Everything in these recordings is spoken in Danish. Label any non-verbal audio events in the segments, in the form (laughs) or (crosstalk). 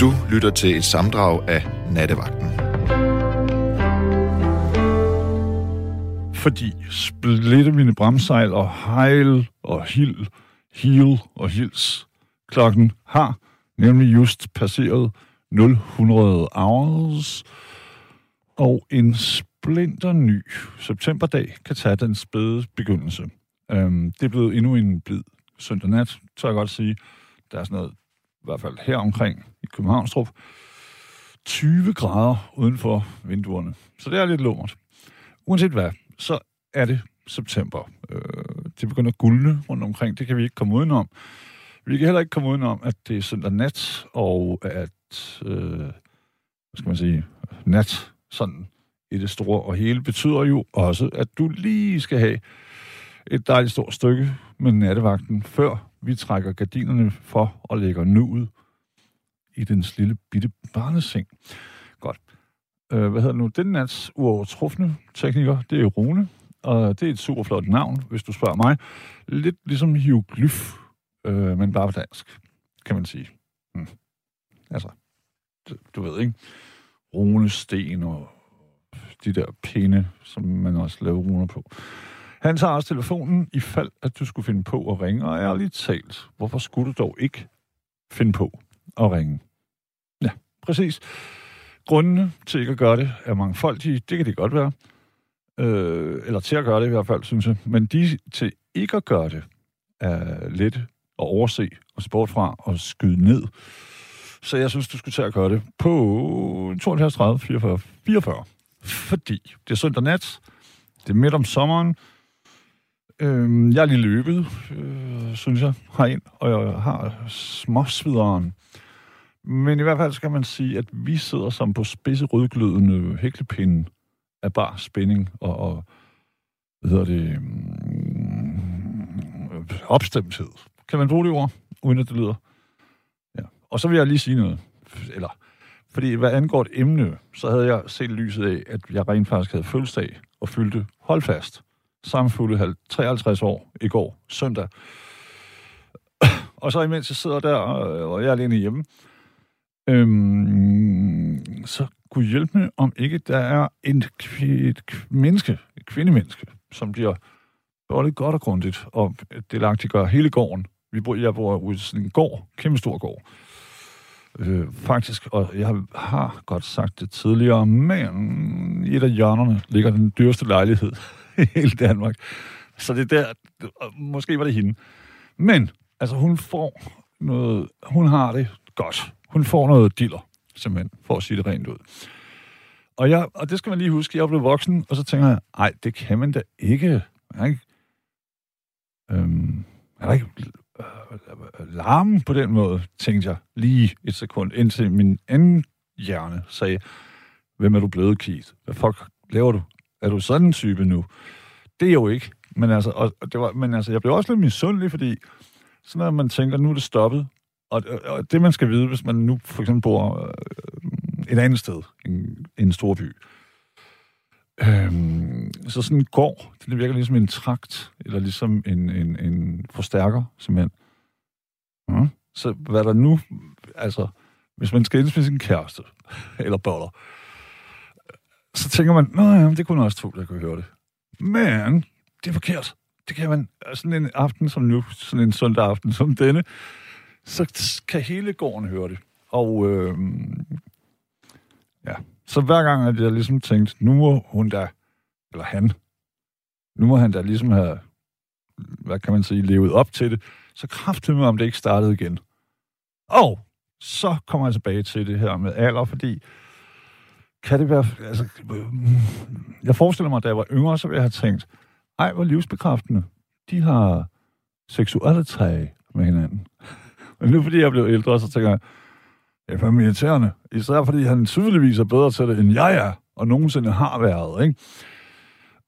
Du lytter til et samdrag af Nattevagten. Fordi splitte mine bremsejl og hejl og hil, hil og hils. Klokken har nemlig just passeret 000 hours, og en splinter ny septemberdag kan tage den spæde begyndelse. Øhm, det er blevet endnu en blid søndag nat, så jeg godt sige. Der er sådan noget, i hvert fald her omkring i Københavnstrup, 20 grader uden for vinduerne. Så det er lidt lummert. Uanset hvad, så er det september. Øh, det begynder at gulne rundt omkring. Det kan vi ikke komme udenom. Vi kan heller ikke komme udenom, at det er søndag nat, og at, øh, hvad skal man sige, nat sådan i det store og hele betyder jo også, at du lige skal have et dejligt stort stykke med nattevagten, før vi trækker gardinerne for og lægger nuet i den lille bitte barneseng. Godt. Øh, hvad hedder det nu? Den nats uovertrufne tekniker, det er Rune, og det er et super flot navn, hvis du spørger mig. Lidt ligesom hieroglyf, øh, men bare på dansk, kan man sige. Hmm. Altså, du, du ved ikke, runesten og de der pinde, som man også laver runer på. Han tager også telefonen i fald, at du skulle finde på at ringe, og ærligt talt, hvorfor skulle du dog ikke finde på at ringe? Ja, præcis. Grundene til ikke at gøre det er mangfoldige. Det kan det godt være. Øh, eller til at gøre det i hvert fald, synes jeg. Men de til ikke at gøre det er let at overse og se bort fra og skyde ned. Så jeg synes, du skulle tage at gøre det på 72 30 44 44. Fordi det er søndag nat, det er midt om sommeren, øh, jeg er lige løbet, øh, synes jeg, herind, og jeg har småsvideren. Men i hvert fald skal man sige, at vi sidder som på spidse rødglødende hæklepinde af bare spænding og, og hvad hedder det, øh, opstemthed. Kan man bruge det ord, uden at det lyder? Ja. Og så vil jeg lige sige noget. Eller, fordi hvad angår et emne, så havde jeg set lyset af, at jeg rent faktisk havde fødselsdag og fyldte holdfast samfulde 53 år i går, søndag. Og så imens jeg sidder der, øh, og jeg er alene hjemme, øhm, så kunne hjælpe mig, om ikke der er en, et menneske, et kvindemenneske, som bliver bollet godt og grundigt, og det gør hele gården. Vi bor, jeg bor ude i sådan en gård, kæmpe stor gård. Øh, faktisk, og jeg har godt sagt det tidligere, men i et af hjørnerne ligger den dyreste lejlighed (laughs) i hele Danmark. Så det der, måske var det hende. Men, altså hun får noget, hun har det godt. Hun får noget diller, simpelthen, for at sige det rent ud. Og, jeg, og det skal man lige huske, jeg blev voksen, og så tænker jeg, nej, det kan man da ikke. Man ikke øhm, er der ikke øh, larme på den måde, tænkte jeg lige et sekund, indtil min anden hjerne sagde, hvem er du blevet, Keith? Hvad fuck laver du? Er du sådan en type nu? Det er jo ikke. Men altså, og det var, men altså, jeg blev også lidt misundelig, fordi sådan at man tænker, nu er det stoppet. Og, og det, man skal vide, hvis man nu for eksempel bor øh, et andet sted, i en stor by, Øhm, så sådan en gård, det virker ligesom en trakt, eller ligesom en, en, en forstærker, simpelthen. Mm. Så hvad der nu, altså, hvis man skal indspise en kæreste, eller boller, så tænker man, nej, ja, det kunne også tro, der kunne høre det. Men det er forkert. Det kan man, øh, sådan en aften som nu, sådan en søndag aften som denne, så kan hele gården høre det. Og øh, ja, så hver gang, at jeg ligesom tænkt, nu må hun da, eller han, nu må han da ligesom have, hvad kan man sige, levet op til det, så kraftede mig, om det ikke startede igen. Og så kommer jeg tilbage til det her med alder, fordi kan det være... Altså, jeg forestiller mig, da jeg var yngre, så ville jeg have tænkt, ej, hvor livsbekræftende. De har seksualitet med hinanden. Men nu fordi jeg blev ældre, så tænker jeg, det er fandme irriterende. Især fordi han tydeligvis er bedre til det, end jeg er, og nogensinde har været, ikke?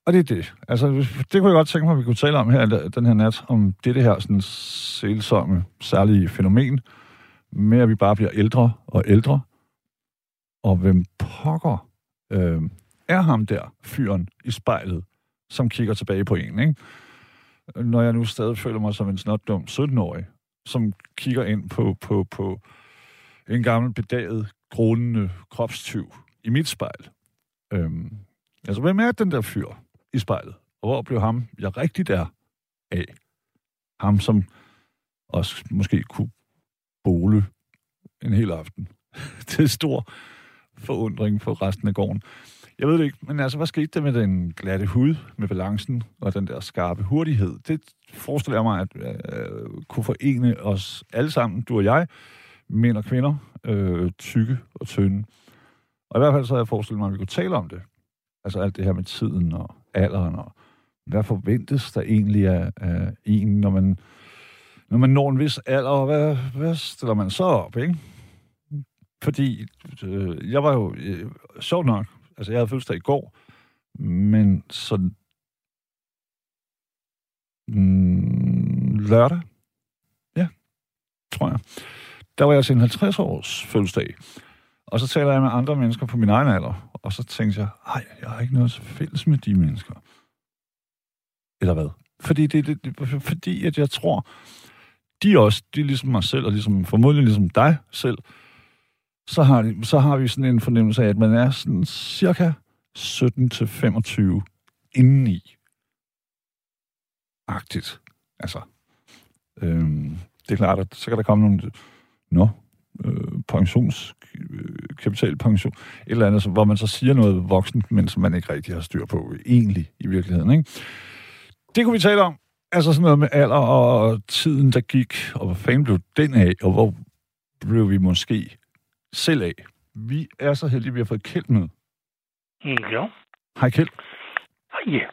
Og det er det. Altså, det kunne jeg godt tænke mig, at vi kunne tale om her den her nat, om det, det her sådan selsomme, særlige fænomen, med at vi bare bliver ældre og ældre, og hvem pokker øh, er ham der, fyren i spejlet, som kigger tilbage på en, ikke? Når jeg nu stadig føler mig som en snot dum 17-årig, som kigger ind på, på, på en gammel bedaget, grånende kropstyv i mit spejl. Øhm, altså, hvem er den der fyr i spejlet? Og hvor blev ham, jeg rigtig der, af? Ham, som også måske kunne bole en hel aften. (laughs) det er stor forundring på resten af gården. Jeg ved det ikke, men altså, hvad skete der med den glatte hud, med balancen og den der skarpe hurtighed? Det forestiller jeg mig, at øh, kunne forene os alle sammen, du og jeg, mænd og kvinder, øh, tykke og tynde. Og i hvert fald så havde jeg forestillet mig, at vi kunne tale om det. Altså alt det her med tiden og alderen, og hvad forventes der egentlig af, af en, når man, når man når en vis alder, og hvad, hvad stiller man så op, ikke? Fordi øh, jeg var jo, øh, sjov nok, altså jeg havde fødselsdag i går, men så mm, lørdag, ja, tror jeg, der var jeg til en 50-års fødselsdag. Og så taler jeg med andre mennesker på min egen alder, og så tænkte jeg, nej, jeg har ikke noget fælles med de mennesker. Eller hvad? Fordi, det, det, det, fordi at jeg tror, de også, de er ligesom mig selv, og ligesom, formodentlig ligesom dig selv, så har, de, så har vi sådan en fornemmelse af, at man er sådan cirka 17-25 indeni. Agtigt. Altså, øhm, det er klart, at så kan der komme nogle, nå, øh, pensions, øh, kapitalpension, et eller andet, hvor man så siger noget voksen, men som man ikke rigtig har styr på, egentlig, i virkeligheden, ikke? Det kunne vi tale om. Altså sådan noget med alder og tiden, der gik, og hvor fanden blev den af, og hvor blev vi måske selv af. Vi er så heldige, at vi har fået Kjeld med. Mm, ja. Hej Kjeld. Hej.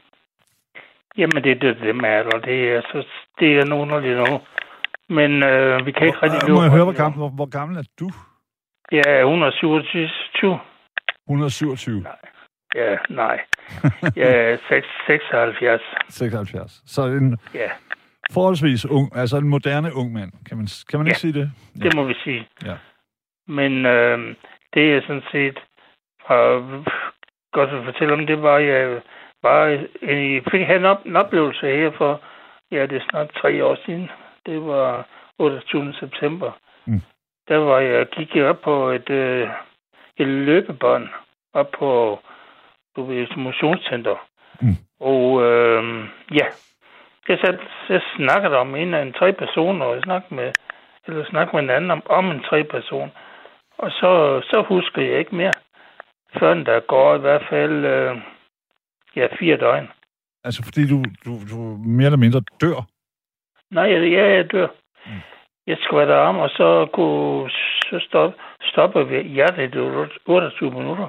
Jamen, det er det, det med alder. Det er, så, det er nogen det nu. Men øh, vi kan ikke rigtig... Må jeg høre, hvor gammel, hvor, hvor gammel er du? Jeg er 127. 127. Nej. Ja, nej. Jeg er 6, 76. 76. Så en Ja, forholdsvis ung, altså en moderne ung mand. Kan man, kan man Ja. ikke sige det? det må vi sige. Ja. Men øh, det er sådan set øh, godt at fortælle om, det var, jeg var, jeg fik have en, op, en oplevelse her for, ja, det er snart tre år siden. Det var 28. september. Mm. Der var jeg, gik jeg op på et, øh, et løbebånd op på du ved, et motionscenter. Mm. Og øh, ja, jeg, sat, jeg snakkede om en af en tre personer, og jeg snakkede med, eller snakkede med en anden om, om en tre person. Og så, så husker jeg ikke mere. Før der går i hvert fald øh, ja, fire døgn. Altså fordi du, du, du mere eller mindre dør. Nej, jeg, ja, jeg dør. Mm. Jeg skvatter om, og så kunne så stoppe, stoppe ved hjertet i 28 minutter.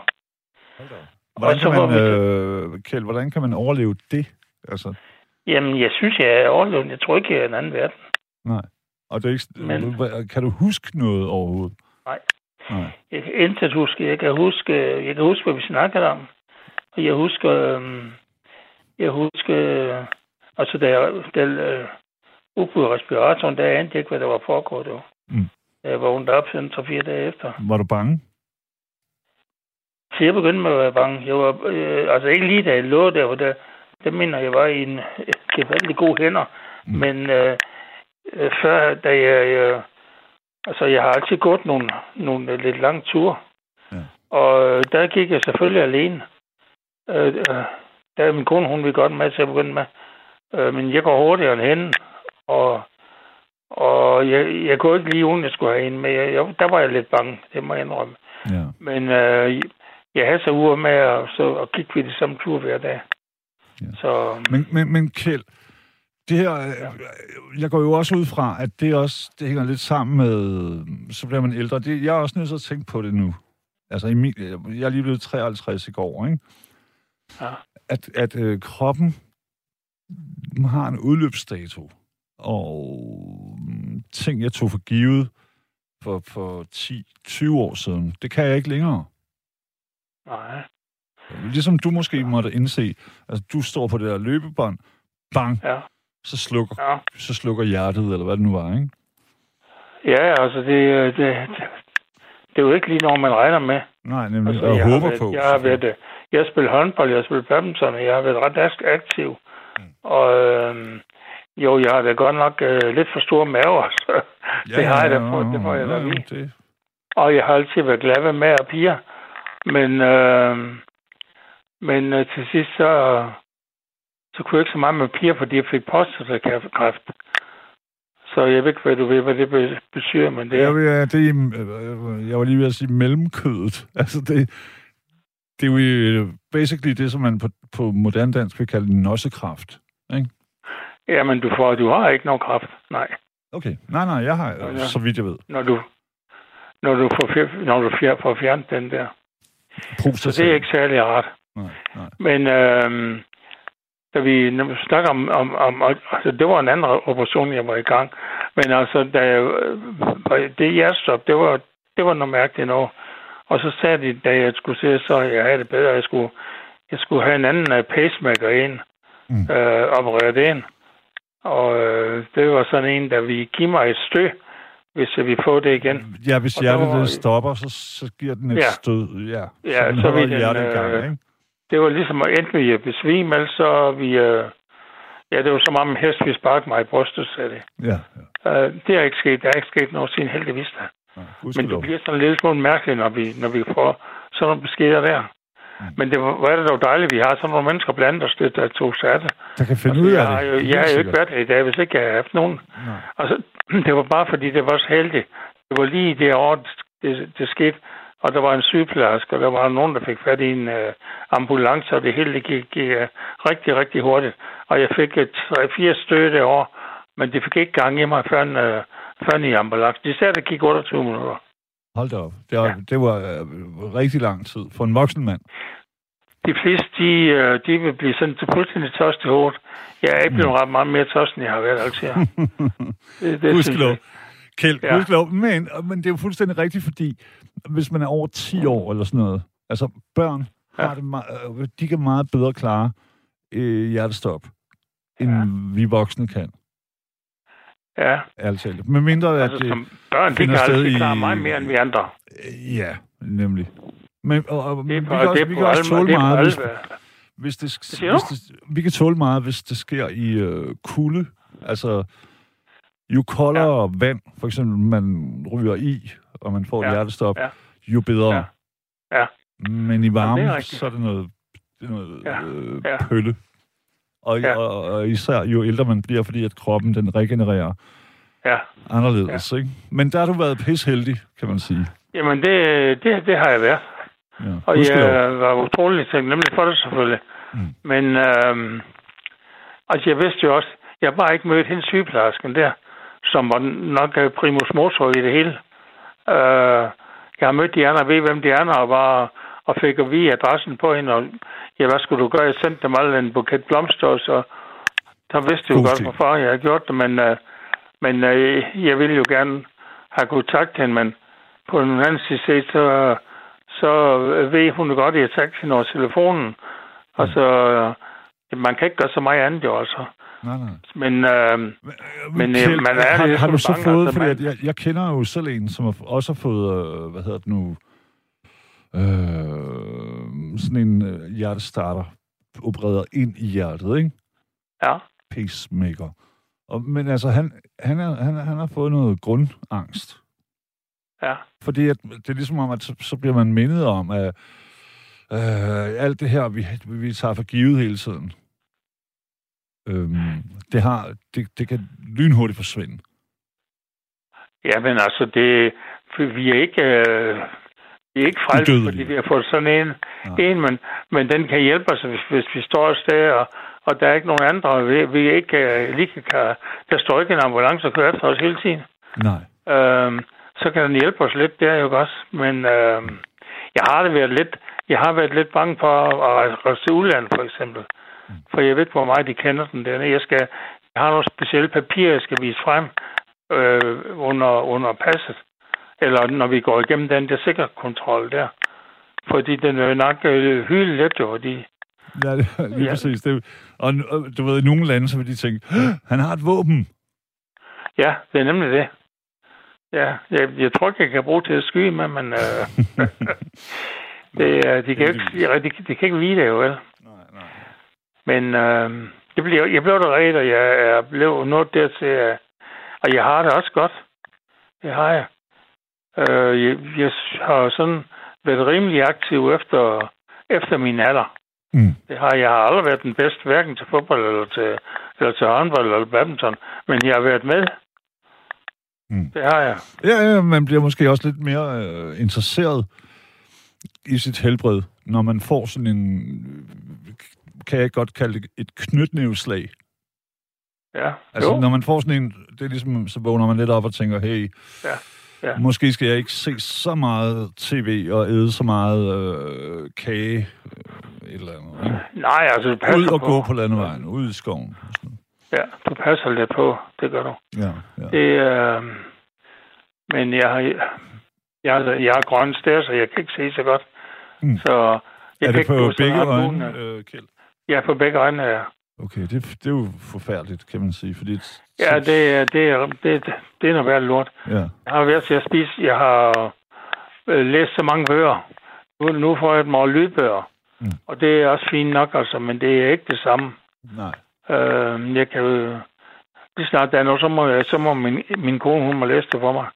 Hvordan kan man, øh, Kjeld, hvordan kan man overleve det? Altså, Jamen, jeg synes, jeg er overlevet. Jeg tror ikke, jeg er en anden verden. nej. Og det er ikke, Men... Kan du huske noget overhovedet? Nej. Nej. Jeg kan intet huske. Jeg kan huske, jeg kan huske, hvad vi snakkede om. Og jeg husker, øhm, jeg husker, øh, altså da jeg, da, øh, ude på respiratoren, der anede jeg ikke, hvad der var foregået. Jo. Mm. Jeg vågnede op sådan 3-4 dage efter. Var du bange? Så jeg begyndte med at være bange. Jeg var, øh, altså ikke lige da jeg lå der, for der, der mener jeg var i en øh, gevaldig god hænder. Mm. Men øh, øh, før, da jeg, øh, altså jeg har altid gået nogle, nogle øh, lidt lange ture. Ja. Og øh, der gik jeg selvfølgelig alene. Øh, øh, der er min kone, hun vil godt med til at begynde med. Øh, men jeg går hurtigere end hende. Og, og jeg, jeg kunne ikke lige uden, jeg skulle have en med. Jeg, jeg, der var jeg lidt bange, det må jeg indrømme. Ja. Men øh, jeg havde så uger med, og så og gik vi det samme tur hver dag. Ja. Så Men, men, men Kjeld, det her, øh, jeg går jo også ud fra, at det også det hænger lidt sammen med, så bliver man ældre. Det, jeg er også nødt til at tænke på det nu. Altså, i min, jeg er lige blevet 53 i går, ikke? ja. At, at øh, kroppen har en udløbsdato, og mm, ting, jeg tog for givet for, for 10-20 år siden, det kan jeg ikke længere. nej. Ligesom du måske måtte indse, altså du står på det der løbebånd, bang, Ja. Så slukker, Ja. så slukker hjertet, eller hvad det nu var, ikke? ja, altså det, øh, det, det, det er jo ikke lige noget, man regner med. Nej, nemlig, Altså, jeg, har håber været, på. jeg har været, øh, jeg har spillet håndbold, jeg har spillet badminton, og jeg har været ret ak- aktiv. Mm. Og øh, jo, jeg har da godt nok øh, lidt for store maver, (laughs) så det har jeg da fået, det må jeg da vide. det. Og jeg har altid været glad ved med og piger. Men, øh, men øh, til sidst så, så kunne jeg ikke så meget med piger, fordi jeg fik prostatakræft. Så jeg ved ikke, hvad du ved, hvad det be- betyder, men det Jeg, er... vil, ja, det er, jeg var lige ved at sige mellemkødet. (laughs) Altså, det, det er jo basically det, som man på, på moderne dansk vil kalde nossekraft. Jamen, du, får, du har ikke nogen kraft. Nej. Okay. Nej, nej, jeg har, Ja. så vidt jeg ved. Når du, når du får, fjer, når du fjer, får fjernet den der. Så det er ikke særlig rart. Nej, nej. Men øh, da vi vi snakker om, om, om altså, det var en anden operation, jeg var i gang. Men altså, da jeg, øh, det hjertestop, det var, det var noget mærkeligt noget. Og så sagde de, da jeg skulle se, så jeg havde det bedre, jeg skulle, jeg skulle have en anden øh, pacemaker ind, Mm. øh, opereret ind. Og øh, det var sådan en, der vi give mig et stø, hvis vi får det igen. Ja, hvis hjertet var- stopper, så, så giver den et Ja. stød. Ja, Ja, så holder vil den, hjertet i gang, øh, ikke? Det var ligesom at enten vi besvime, eller så vi... Øh, ja, det var som om en hest vi sparke mig i brystet, sagde det. Ja, ja. Øh, det er ikke sket. Der er ikke sket noget siden heldigvis da. ja. Men det bliver sådan en lille smule mærkeligt, når vi, når vi får sådan nogle beskeder der. Mm. Men det var, er det dog dejligt, vi har sådan nogle mennesker blandt os, det, der tog sig af det. Der kan finde Altså, ud jeg, af har det. jo, jeg har jo ikke været her i dag, hvis ikke jeg havde haft nogen. Nej. Altså, (clears throat) det var bare fordi, det var så heldigt. Det var lige det år, det, det skete. Og der var en sygeplejerske, og der var nogen, der fik fat i en uh, ambulance, og det hele det gik, gik uh, rigtig, rigtig hurtigt. Og jeg fik et 3-4 stød det år, men det fik ikke gang i mig, før, uh, før i ambulance. De sagde, det gik 28 minutter. Hold da op. Det var, Ja. det var øh, rigtig lang tid for en voksen mand. De fleste, de, øh, de vil blive sådan fuldstændig tost i hovedet. Jeg er ikke blevet ret meget mere tost, end jeg har været altid. (laughs) det, det jeg. Kjeld, Ja. gudskelov. Men, men det er jo fuldstændig rigtigt, fordi hvis man er over 10 år eller sådan noget, altså børn, Ja. har det meget, øh, de kan meget bedre klare øh, hjertestop, end Ja. vi voksne kan, Ja, ærligt talt. Med mindre, at altså det, som børn, de kan sted altid i- klare meget mere end vi andre. øh, ja, nemlig. Men og, og, Det er vi på, kan også, vi kan også tåle meget, hvis, hvis det, hvis det, vi kan tåle meget, hvis det sker i øh, kulde. Altså, jo koldere ja. vand, for eksempel, man ryger i, og man får ja. Ja. et hjertestop, Ja. jo bedre. Ja. Ja. Men i varme, det er så er det noget, det er noget Ja. øh, Ja. pølle. Og, Ja. og, og især jo ældre man bliver, fordi at kroppen den regenererer Ja. anderledes. Ja. Ikke? Men der har du været pisheldig, kan man sige. Jamen, det, det, det har jeg været. Ja. Og jeg var utrolig taknemmelig for det selvfølgelig. Mm. Men øhm, altså, jeg vidste jo også, jeg har bare ikke mødt hende sygeplejersken der, som var nok øh, primus motor i det hele. Øh, jeg har mødt andre, og ved, hvem de andre var, og fik at vide adressen på hende, og ja, hvad skulle du gøre? Jeg sendte dem alle en buket blomster, og så der vidste jeg jo God godt, hvorfor jeg havde gjort det, men, øh, men øh, jeg ville jo gerne have kontakt til hende, men på den anden side set, så, så ved hun godt, at jeg tager hende over telefonen, og så, øh, man kan ikke gøre så meget andet jo, altså. Nej, nej. Men øh, Men, Men, øh, man er har, har du så bange, fået, altså, fordi man- jeg, jeg kender jo selv en, som har, også har fået, øh, hvad hedder det nu, øh, sådan en øh, hjertestarter opereret ind i hjertet, ikke? ja, Pacemaker. Og, men altså, han, han, er, han, han har fået noget grundangst. ja, Fordi at, det er ligesom om, at så, så bliver man mindet om, at øh, alt det her, vi, vi tager for givet hele tiden, øhm, det, har, det, det kan lynhurtigt forsvinde. ja, men altså, det, vi er ikke, øh, vi er ikke frelst, fordi vi har fået sådan en, Nej. en men, men den kan hjælpe os, hvis, hvis vi står et sted, og, og der er ikke nogen andre, vi, vi ikke øh, lige kan, der står ikke en ambulance og kører efter os hele tiden. Nej. Øhm, så kan den hjælpe os lidt der jo også. Men øhm, jeg har det været lidt, jeg har været lidt bange for at rejse til udlandet for eksempel. For jeg ved ikke, hvor meget de kender den der. Jeg, skal, jeg har nogle specielle papirer, jeg skal vise frem øh, under, under passet. Eller når vi går igennem den der sikkerhedskontrol der. Fordi den vil nok øh, hyle lidt jo, fordi Ja, det, lige ja. Præcis. Det, og og du ved, i nogle lande, så vil de tænke, "Åh, han har et våben. Ja, det er nemlig det. Ja, jeg, jeg tror ikke, jeg kan bruge til at skyde med, men øh, (laughs) det, øh, de, kan ikke, de, de, de kan ikke vide det jo, vel? Men øh, det blev, jeg blev der ret, og jeg er blevet nået dertil, øh, og jeg har det også godt. Det har jeg. Øh, jeg, jeg har sådan været rimelig aktiv efter, efter min alder. Mm. Det har jeg har aldrig været den bedste, hverken til fodbold eller til, eller til håndbold eller badminton, men jeg har været med. Mm. Det har jeg. Ja, ja, man bliver måske også lidt mere øh, interesseret i sit helbred, når man får sådan en, kan jeg godt kalde det, et knytnæveslag. Ja, Altså, jo. når man får sådan en, det er ligesom, så vågner man lidt op og tænker, hey, Ja, ja. måske skal jeg ikke se så meget tv og æde så meget øh, kage, øh, et eller andet. Ikke? Nej, altså, du passer Ud og på. gå på landevejen, ud i skoven. Ja, du passer lidt på. Det gør du. Ja, ja. Det, øh, men jeg har, jeg, har- jeg har grønne stær, så jeg kan ikke se så godt. Mm. Så jeg er det på begge øjne, øh, Kjeld? Ja, på begge øjne, ja. Okay, det, det er jo forfærdeligt, kan man sige, fordi... Ja, det, er- det, er, det, det er noget værd lort. Ja, Jeg har været til at spise. Jeg har øh, læst så mange bøger. Nu, nu får jeg et meget lydbøger. Mm. Og det er også fint nok, altså, men det er ikke det samme. nej. Øh, jeg kan jo... Lige snart der er noget, så må, jeg, så må min, min kone, hun må læse det for mig.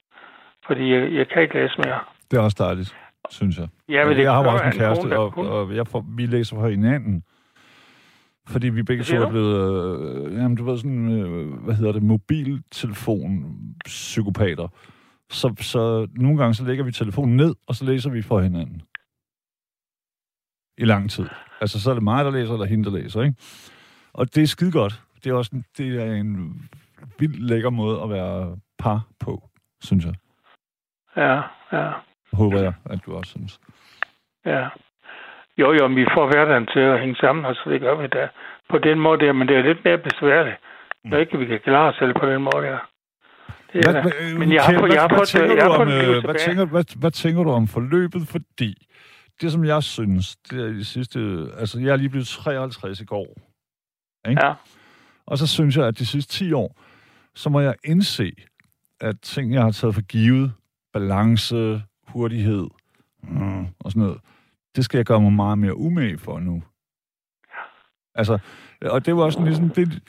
Fordi jeg, jeg kan ikke læse mere. Det er også dejligt, synes jeg. Ja, men det jeg har også en kæreste, og, og jeg får, vi læser for hinanden. Fordi vi begge to er blevet, øh, jamen du ved sådan, øh, hvad hedder det, mobiltelefon-psykopater. Så, så nogle gange så lægger vi telefonen ned, og så læser vi for hinanden. I lang tid. Altså så er det mig, der læser, eller hende, der læser, ikke? Og det er skide godt. Det er også en, det er en vildt lækker måde at være par på, synes jeg. Ja, ja, Håber jeg, at du også synes. ja. Jo, jo, vi får hverdagen til at hænge sammen, altså det gør vi da. På den måde der, men det er lidt mere besværligt. Så ikke vi kan klare os selv på den måde der. Det er Hvad, hvad, Men jeg har fået- jeg har hvad, hvad, fået- jeg har fået øh, hvad, tænker, hvad, hvad tænker du om forløbet? Fordi det, som jeg synes, det er de sidste... Altså, jeg er lige blevet 53 i går. Ikke? Ja, Og så synes jeg, at de sidste 10 år, så må jeg indse, at ting, jeg har taget for givet, balance, hurtighed mm, og sådan noget, det skal jeg gøre mig meget mere umage for nu. Altså, og det var også sådan ligesom, det,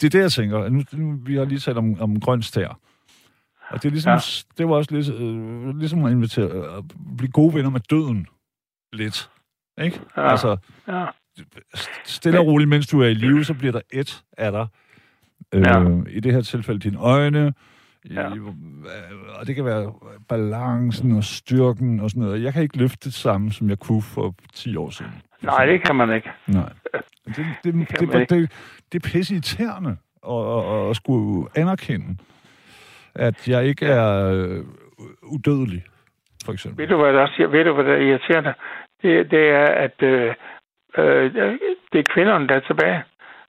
det er det, jeg tænker. Nu, nu, vi har lige talt om, om grøn stær. Og det er ligesom, ja. Ja. det var også lidt, øh, ligesom at invitere, øh, at blive gode venner med døden. Lidt. Ikke? Ja. Altså, ja, stille og roligt, mens du er i live, så bliver der et af dig. Øh, Ja. I det her tilfælde dine øjne. Ja. og det kan være balancen og styrken og sådan noget. Jeg kan ikke løfte det samme, som jeg kunne for 10 år siden. nej, det kan man ikke. Nej. (laughs) Det, det, det, det, det, det, det er pisse irriterende at, skulle anerkende, at jeg ikke er øh, udødelig, for eksempel. Ved du, hvad der siger? Ved du, hvad der er irriterende? Det, det er, at øh, øh, det er kvinderne, der er tilbage.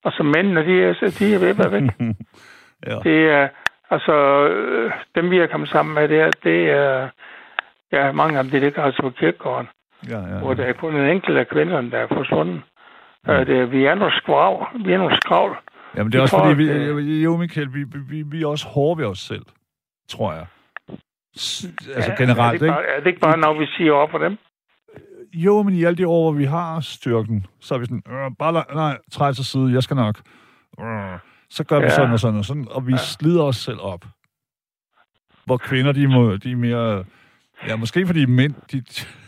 Og så mændene, de er, de er ved at være væk. (laughs) ja. Det er, altså, øh, dem vi er kommet sammen med, det er, det er ja, mange af dem, det ligger altså på kirkegården, Ja, ja, hvor der ja. er kun en enkelt af kvinderne, der er forsvundet. Mm. Øh, det er, vi er nogle skravl. Vi er nogle skravl. Jamen, det er også tror, fordi, vi, at, øh, jo, Michael, vi, vi, vi, er også hårde ved os selv, tror jeg. S- Altså Ja, generelt, er det, ikke bare, er det ikke bare, når vi siger over for dem? Jo, men i alle de år, hvor vi har styrken, så er vi sådan, øh, bare nej, træd til side, jeg skal nok. Øh, så gør vi Ja. sådan og sådan og sådan, og vi ja. slider os selv op. Hvor kvinder, de, må, de er mere... Ja, måske fordi mænd, de,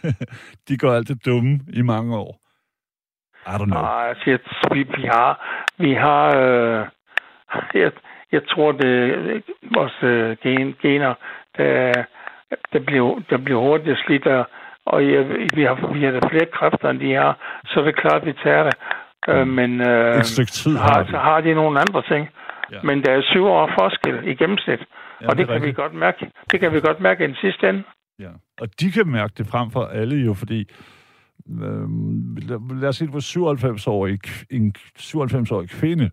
(laughs) de går alt det dumme i mange år. I don't know. Nej, altså, jeg, vi, vi har, vi har, øh, jeg, jeg tror, det vores øh, gen, gener, der, der, bliver, der bliver hurtigt slidt, og, og jeg, vi, har, vi har da flere kræfter, end de har, så er det klart, at vi tager det. Øh, men øh, Et stykke tid har har, vi. så har de nogle andre ting. Ja. Men der er syv år forskel i gennemsnit, Ja, og det, er kan vi rigtigt. godt mærke. Det kan vi godt mærke i den sidste ende. Ja. Og de kan mærke det frem for alle jo, fordi øhm, lad, os sige, var 97-årig, en 97-årig kvinde,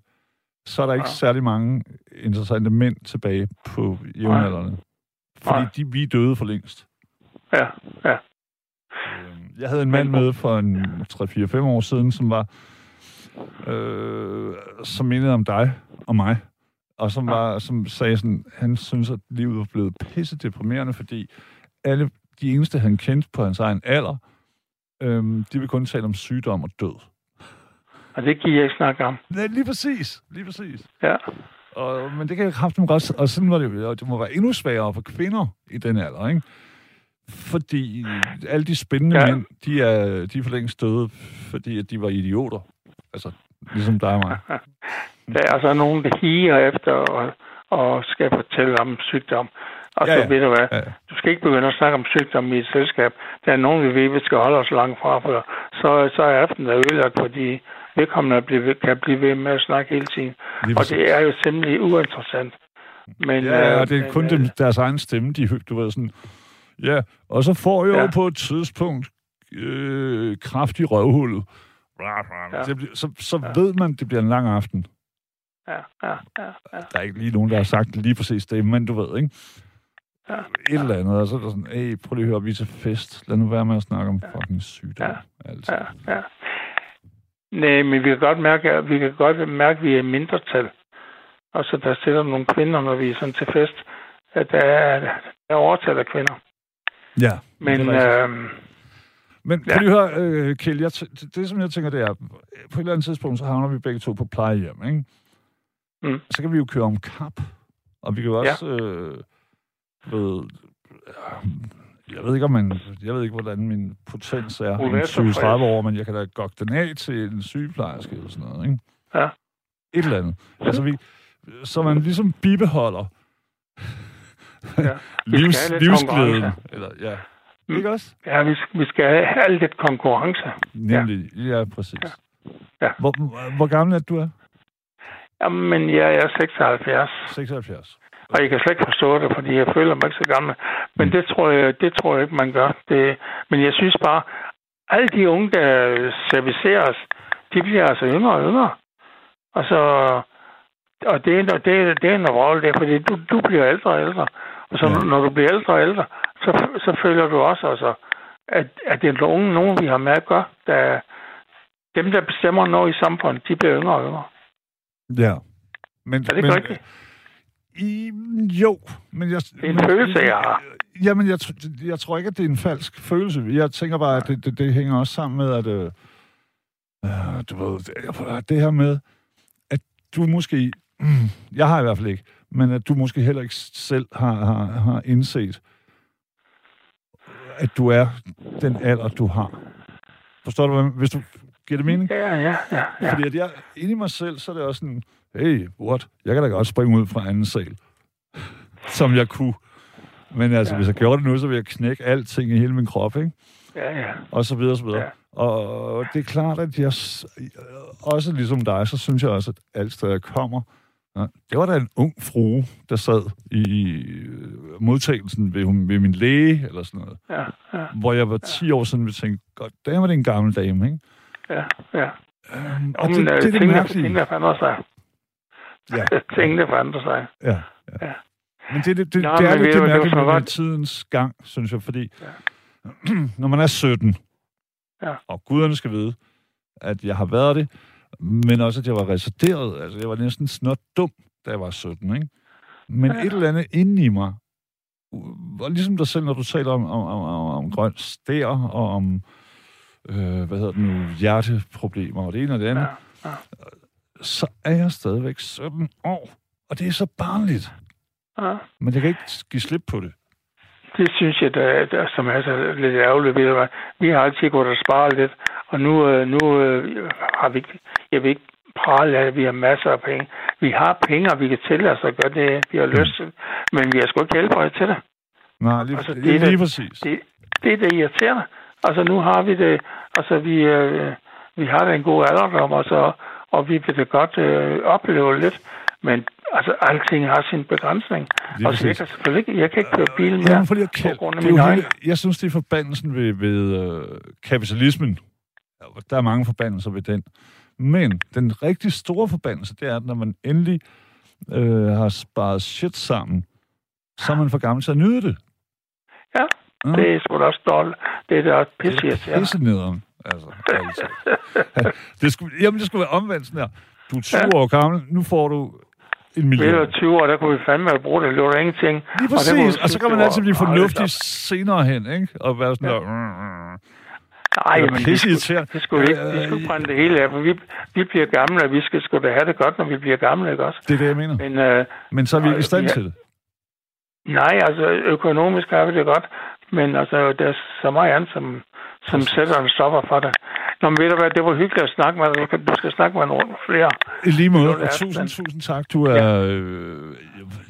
så er der ikke Ja. særlig mange interessante mænd tilbage på jævnaldrende. Fordi Nej. de, vi er døde for længst. Ja, ja. Øhm, Jeg havde en mand med for en 3-4-5 år siden, som var øh, som mindede om dig og mig, og som, Ja. var, som sagde sådan, han synes, at livet var blevet pisse deprimerende, fordi alle de eneste, han kendte på hans egen alder, øhm, de vil kun tale om sygdom og død. Og det giver jeg ikke snakke om. Nej, lige præcis. Lige præcis. Ja. Og, men det kan jeg kraftigt godt... Og sådan var det jo. Det må være endnu sværere for kvinder i den alder, ikke? Fordi alle de spændende ja. Ja. mænd, de er, de er for længst døde, fordi at de var idioter. Altså, ligesom dig og mig. (laughs) Der er altså nogen, der higer efter og, og skal fortælle om sygdom. Og Ja, så ja. ved du hvad, Ja. du skal ikke begynde at snakke om sygdom i et selskab. Der er nogen, vi ved, vi skal holde os langt fra, for så, så er aftenen er ødelagt, fordi vedkommende bliver ved- kan blive ved med at snakke hele tiden. Lige Og præcis. det er jo simpelthen uinteressant. Men, Ja, øh, og det er men, kun øh, dem, deres egen stemme, de du ved sådan... Ja, og så får jeg. Ja. jo på et tidspunkt øh, kraft i røvhullet. Bla, bla. Ja. Det bliver, så så Ja. ved man, det bliver en lang aften. Ja, ja, ja, ja. Der er ikke lige nogen, der har sagt lige præcis det, men du ved, ikke? Ja. Et eller andet, og så er der sådan, hey, prøv lige at høre, vi er til fest. Lad nu være med at snakke om fucking sygdom. Ja. Altså. Ja, ja. Nej, men vi kan godt mærke, at vi kan godt mærke, at vi er i mindretal. Og så der sidder nogle kvinder, når vi er sådan til fest, at der er, der er overtal af kvinder. ja. Men er øh, Men prøv lige at høre, øh, Kjeld, jeg det, som jeg tænker, det er, på et eller andet tidspunkt, så havner vi begge to på plejehjem, ikke? Mm. Så kan vi jo køre om kap, og vi kan jo også, ja. øh, ved, øh, jeg ved ikke, om man, jeg ved ikke, hvordan min potens er om er så 20-30 frisk. år, men jeg kan da godt den af til en sygeplejerske eller sådan noget, ikke? Ja. Et eller andet. Altså, vi, så man ligesom bibeholder Ja. Livs, livsglæden. Eller, ja. Mm. Ikke også? ja, vi skal, vi skal have lidt konkurrence. Nemlig, ja, ja præcis. Ja. Hvor, hvor gammel er du er? Jamen, jeg er 76, 76. og jeg kan slet ikke forstå det, fordi jeg føler mig ikke så gammel. Men det tror jeg, det tror jeg ikke, man gør. Det, men jeg synes bare, alle de unge, der serviceres, de bliver altså yngre og yngre. Og så, og det er, det, er- det er en rolle der, fordi du, du bliver ældre og ældre. Og så Ja. når du bliver ældre og ældre, så, så føler du også, altså, at, at det er unge, nogen vi har med at gøre, der, dem, der bestemmer noget i samfundet, de bliver yngre og yngre. Ja. Men, Er det ikke men, rigtigt? I, jo, men jeg... Det er en men, følelse, jeg har. Jamen, jeg, jeg tror ikke, at det er en falsk følelse. Jeg tænker bare, at det, det, det hænger også sammen med, at... Øh, øh, du ved, det, det her med, at du måske... Mm, (clears throat) jeg har i hvert fald ikke, men at du måske heller ikke selv har, har, har indset, at du er den alder, du har. Forstår du, hvis du giver det mening? Ja, ja, ja. ja. Fordi at jeg, inde i mig selv, så er det også sådan, hey, what? Jeg kan da godt springe ud fra anden sal. Som jeg kunne. Men altså, ja. Hvis jeg gjorde det nu, så ville jeg knække alting i hele min krop, ikke? ja, ja. Og så videre, og så videre. Ja. Og det er klart, at jeg også ligesom dig, så synes jeg også, at alt sted jeg kommer, ja, det var da en ung frue, der sad i øh, modtagelsen ved, ved min læge, eller sådan noget. Ja, ja, Hvor jeg var 10 år siden, vi tænkte, godt, der var det en gammel dame, ikke? ja, ja. Um, og Og det, men, det, det er det tingene, forandrer sig. Ja. (laughs) tingene forandrer sig. Ja, ja. Ja. Men det, det, det, Nå, det er lidt det det mærkelige med, godt. tidens gang, synes jeg, fordi (clears throat) når man er 17, Ja. og guderne skal vide, at jeg har været det, men også, at jeg var reserveret. Altså, jeg var næsten snot dum, da jeg var 17, ikke? Men Ja. et eller andet inde i mig, var ligesom dig selv, når du taler om, om, om, om, om grøn stær, og om, øh, hvad hedder det nu, hjerteproblemer, og det ene og det andet, Ja, så er jeg stadigvæk 17 år. Og det er så barnligt. ja. Men jeg kan ikke give slip på det. Det synes jeg, der, der, som er så lidt ærgerligt. Ved? Vi har altid gået og sparet lidt, og nu, øh, nu øh, har vi ikke, jeg vil ikke prale af, at vi har masser af penge. Vi har penge, og vi kan tillade os at gøre det, vi har lyst til, men vi har sgu ikke helbred til det. Nej, lige, Altså, det lige, er det- lige præcis. Det, det er det irriterende. Altså, nu har vi det, altså, vi, øh, vi har da en god alderdom, og, så, og vi vil da godt øh, opleve lidt, men altså, alting har sin begrænsning. Lige Og så jeg kan selvfølgelig ikke, jeg kan ikke køre bil mere. Fordi jeg, kan, på grund af er hele, øjne. jeg synes, det er forbandelsen ved, ved øh, kapitalismen. Der er mange forbandelser ved den. Men den rigtig store forbandelse, det er, at når man endelig øh, har sparet shit sammen, så er man for gammel til at nyde det. Ja, Ja. det er sgu da også dårligt. Det er da pisse Det er pisse nederen. Altså, talt. (laughs) det skulle, jamen, det skulle være omvendt sådan her. Du er 20 Ja. år gammel, nu får du en million. du, 20 år, der kunne vi fandme bruge det. Det var ingenting. Lige Og der præcis, og så kan man det altid blive fornuftig senere hen, ikke? Og være sådan Ja. der... "Mm, mm." Nej, Eller men vi pisse skulle, vi skulle ikke, vi skulle brænde det hele af, for vi, vi bliver gamle, og vi skal sgu da have det godt, når vi bliver gamle, ikke også? Det er det, jeg mener. Men øh, Men så er vi ikke i stand Ja. til det. nej, altså økonomisk har vi det godt, men altså, der er så meget andet, som, som sætter en stopper for det. Nå, men ved du hvad, det var hyggeligt at snakke med dig. Du, skal snakke med nogle flere. I lige måde, og tusind, tusind tak. Du er, øh,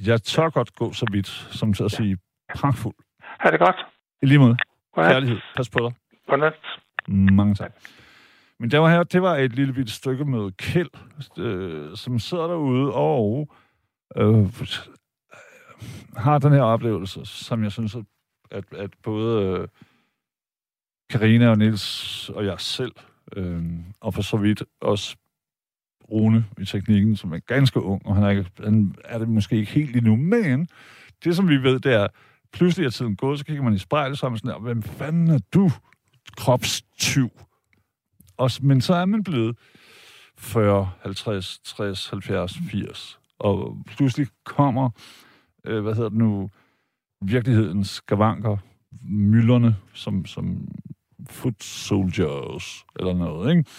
jeg tør godt gå så vidt, som til at sige pragtfuld. Ha' det godt. I lige måde. Godnat. Kærlighed. Pas på dig. Godnat. Mange tak. Men der var her, det var et lille bitte stykke med Kjeld, øh, som sidder derude og øh, har den her oplevelse, som jeg synes, at, at, at både øh, Karina og Nils og jeg selv, øh, og for så vidt også Rune i teknikken, som er ganske ung, og han er, ikke, han er det måske ikke helt endnu, men det, som vi ved, det er, pludselig er tiden gået, så kigger man i spejlet, sammen sådan der, hvem fanden er du, kropstyv? Og, men så er man blevet 40, 50, 60, 70, 80. Og pludselig kommer, øh, hvad hedder det nu, virkelighedens skavanker, mylderne, som, som foot soldiers, eller noget, ikke?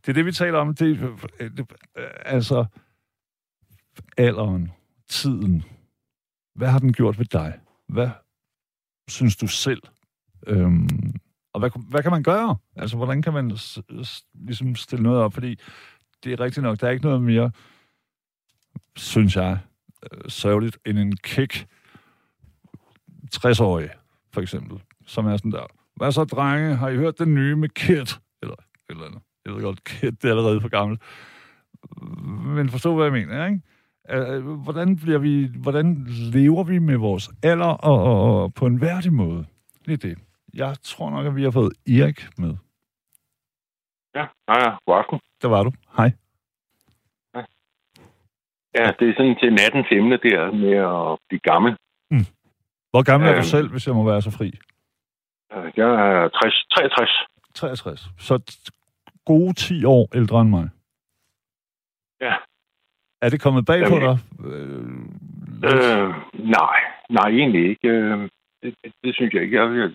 Det er det, vi taler om. Det, det, øh, altså, alderen, tiden. Hvad har den gjort ved dig? Hvad synes du selv? Øhm, og hvad, hvad kan man gøre? Altså, hvordan kan man s- s- ligesom stille noget op? Fordi det er rigtigt nok, der er ikke noget mere, synes jeg, øh, sørgeligt end en kick 60-årig, for eksempel, som er sådan der, hvad så, drenge, har I hørt den nye med Kit? Eller, eller andet. Jeg ved godt, Kit det er allerede for gammel. Men forstå, hvad jeg mener, ikke? Øh, Hvordan, bliver vi, hvordan lever vi med vores alder og, og, og på en værdig måde? Det er det. Jeg tror nok, at vi har fået Erik med. Ja, ja, god aften. Der var du. Hej. Ja, det er sådan til nattens emne der med at blive gammel. Hvor gammel er du Øhm. selv, hvis jeg må være så fri? Øh, Jeg er 60, 63. 63. Så gode 10 år ældre end mig. Ja. Er det kommet bag på dig? Øh, Øh, nej, nej, egentlig ikke. Øh, det, det, det synes jeg ikke. Jeg, jeg,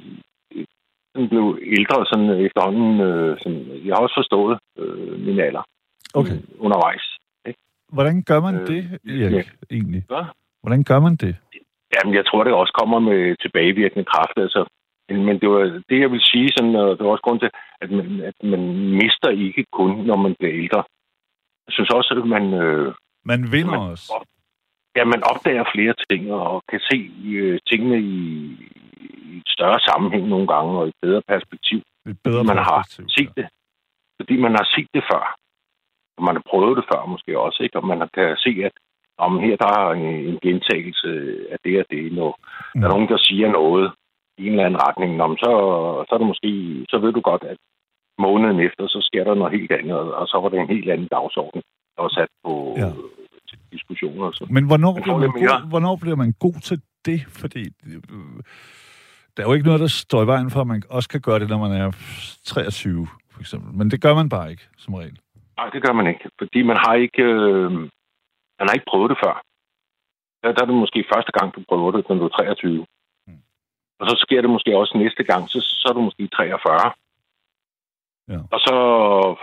jeg blev ældre sådan efterhånden. Øh, sådan, jeg har også forstået øh, min alder okay. undervejs. Hvordan gør man Øh, det, Erik, ja. egentlig? Hvad? Hvordan gør man det? Jamen, jeg tror, det også kommer med tilbagevirkende kraft. Altså. Men det var det, jeg vil sige, sådan, og det var også grund til, at man, at man mister ikke kun, når man bliver ældre. Jeg synes også, at man, øh, Man vinder Man- os. ja, man opdager flere ting og kan se øh, tingene i, i et større sammenhæng nogle gange og et bedre perspektiv. Et bedre man har perspektiv. set det. Fordi man har set det før. Og man har prøvet det før måske også, ikke? Og man kan se, at om her der er en, en gentagelse af det og det. Når Mm. der er nogen, der siger noget i en eller anden retning, nå, så, så er det måske, så ved du godt, at måneden efter, så sker der noget helt andet, og så var det en helt anden dagsorden, der var sat på Ja. diskussioner. og Så. Men hvornår Man bliver man, god, hvornår bliver man god til det? Fordi øh, der er jo ikke noget, der står i vejen for, at man også kan gøre det, når man er 23, for eksempel. Men det gør man bare ikke, som regel. Nej, det gør man ikke, fordi man har ikke, øh, man har ikke prøvet det før. Der, der er det måske første gang, du prøver det, når du er 23. Og så sker det måske også næste gang, så, så er du måske 43. Ja. Og så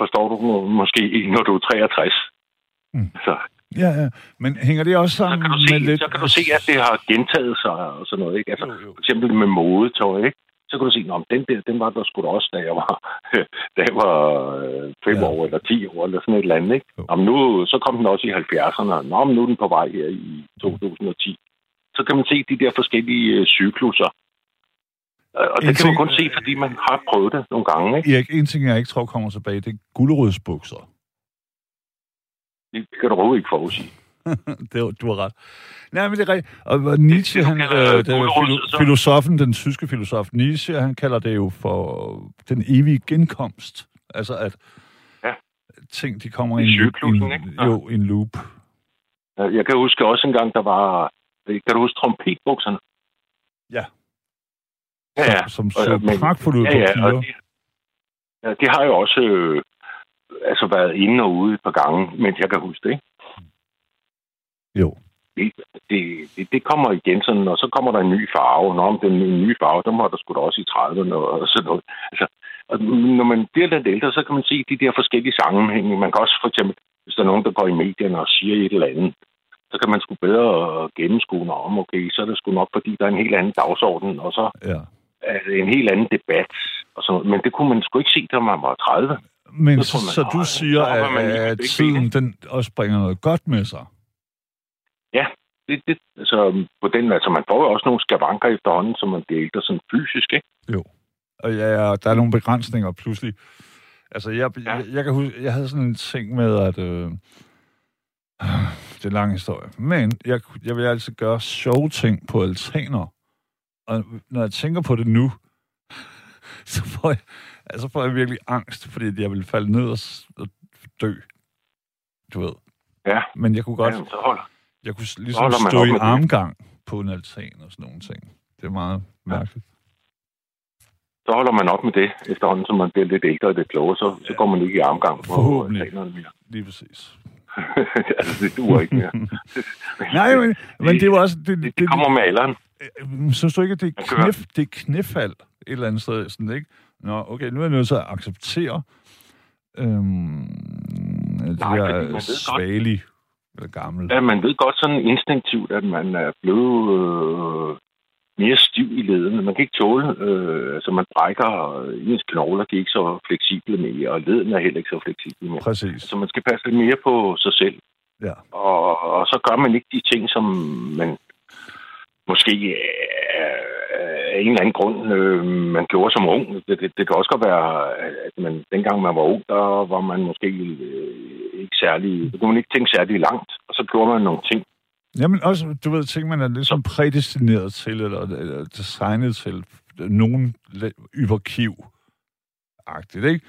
forstår du må- måske, når du er 63. Mm. Så, Ja, ja. Men hænger det også så, sammen kan du med se, lidt... så kan du se, at det har gentaget sig og sådan noget. Ikke? Altså, Jo, jo. for eksempel med modetøj, ikke? Så kan du se, at den der, den var der sgu da også, da jeg var, (laughs) da jeg var 5 Ja. ja. år eller 10 år eller sådan et eller andet. Ikke? Jo. Om nu, så kom den også i 70'erne. Nå, men nu er den på vej her i 2010. Så kan man se de der forskellige øh, cykluser. Og og En det kan man ting- kun se, fordi man har prøvet det nogle gange. Ikke? Erik, en ting, jeg ikke tror kommer tilbage, det er gulerødsbukser. Det kan du overhovedet ikke forudsige. (laughs) det, du har ret. Nej, men det er rigtigt. Og Nietzsche, Det, han, øh, det er så- filosofen, den tyske filosof Nietzsche, han kalder det jo for den evige genkomst. Altså at Ja. ting, de kommer i I en, cyklusen, en? Ja. jo, en loop. Jeg kan huske også en gang, der var... Kan du huske trompetbukserne? Ja. Ja, ja. Som, som så men- pragtfuldt ud Ja, på ja, piger. og de, ja, de har jo også øh, altså været inde og ude et par gange, mens jeg kan huske det. Ikke? Jo. det, det, det kommer igen sådan, og så kommer der en ny farve. Nå, om den nye farve, der må der sgu da også i 30'erne og sådan noget. Altså, og når man bliver lidt ældre, så kan man se de der forskellige sammenhænge. Man kan også for eksempel, hvis der er nogen, der går i medierne og siger et eller andet, så kan man sgu bedre gennemskue om, okay, så er det sgu nok, fordi der er en helt anden dagsorden, og så Ja. Er det en helt anden debat. Og så, men det kunne man sgu ikke se, da man var 30. Men Så man, så du "Nå, siger, at, at tiden den også bringer noget godt med sig. Det, det, altså, på den, altså, man får jo også nogle skavanker efterhånden, som man bliver ældre sådan fysisk, ikke? Og ja, ja, der er nogle begrænsninger pludselig. Altså, jeg, Ja. jeg, jeg kan huske, jeg havde sådan en ting med, at... Øh, det er en lang historie. Men jeg, jeg vil altid gøre sjove ting på altaner. Og når jeg tænker på det nu, (laughs) så får jeg, altså får jeg virkelig angst, fordi jeg vil falde ned og, og dø. Du ved. Ja. Men jeg kunne godt, Ja, så holder. jeg kunne ligesom stå i armgang på en altan og sådan nogle ting. Det er meget mærkeligt. Så holder man op med det, efterhånden som man bliver lidt ældre og lidt klogere, så, så går man ikke i armgang på altanerne mere. Lige præcis. (laughs) altså, det duer ikke mere. (laughs) Nej, men, men det var også... Det, det, Det, kommer med alderen. det, synes du ikke, at det er, knæf, det er knæfald et eller andet sted? Sådan, ikke? Nå, okay, nu er jeg nødt til at acceptere øhm, det Nej, der svagelig eller gammel. Ja, man ved godt sådan instinktivt, at man er blevet øh, mere stiv i ledene. Man kan ikke tåle, øh, altså man brækker, øh, ens knogler de er ikke så fleksible mere, og ledene er heller ikke så fleksible mere. Præcis. Så man skal passe lidt mere på sig selv. Ja. Og, og så gør man ikke de ting, som man måske af en eller anden grund, øh, man gjorde som ung. Det, det, det kan også godt være, at man, dengang man var ung, der var man måske øh, ikke særlig... Der kunne man ikke tænke særlig langt, og så gjorde man nogle ting. Jamen også, du ved, ting, man er ligesom prædestineret til, eller, eller designet til. Nogen yberkiv agtigt ikke?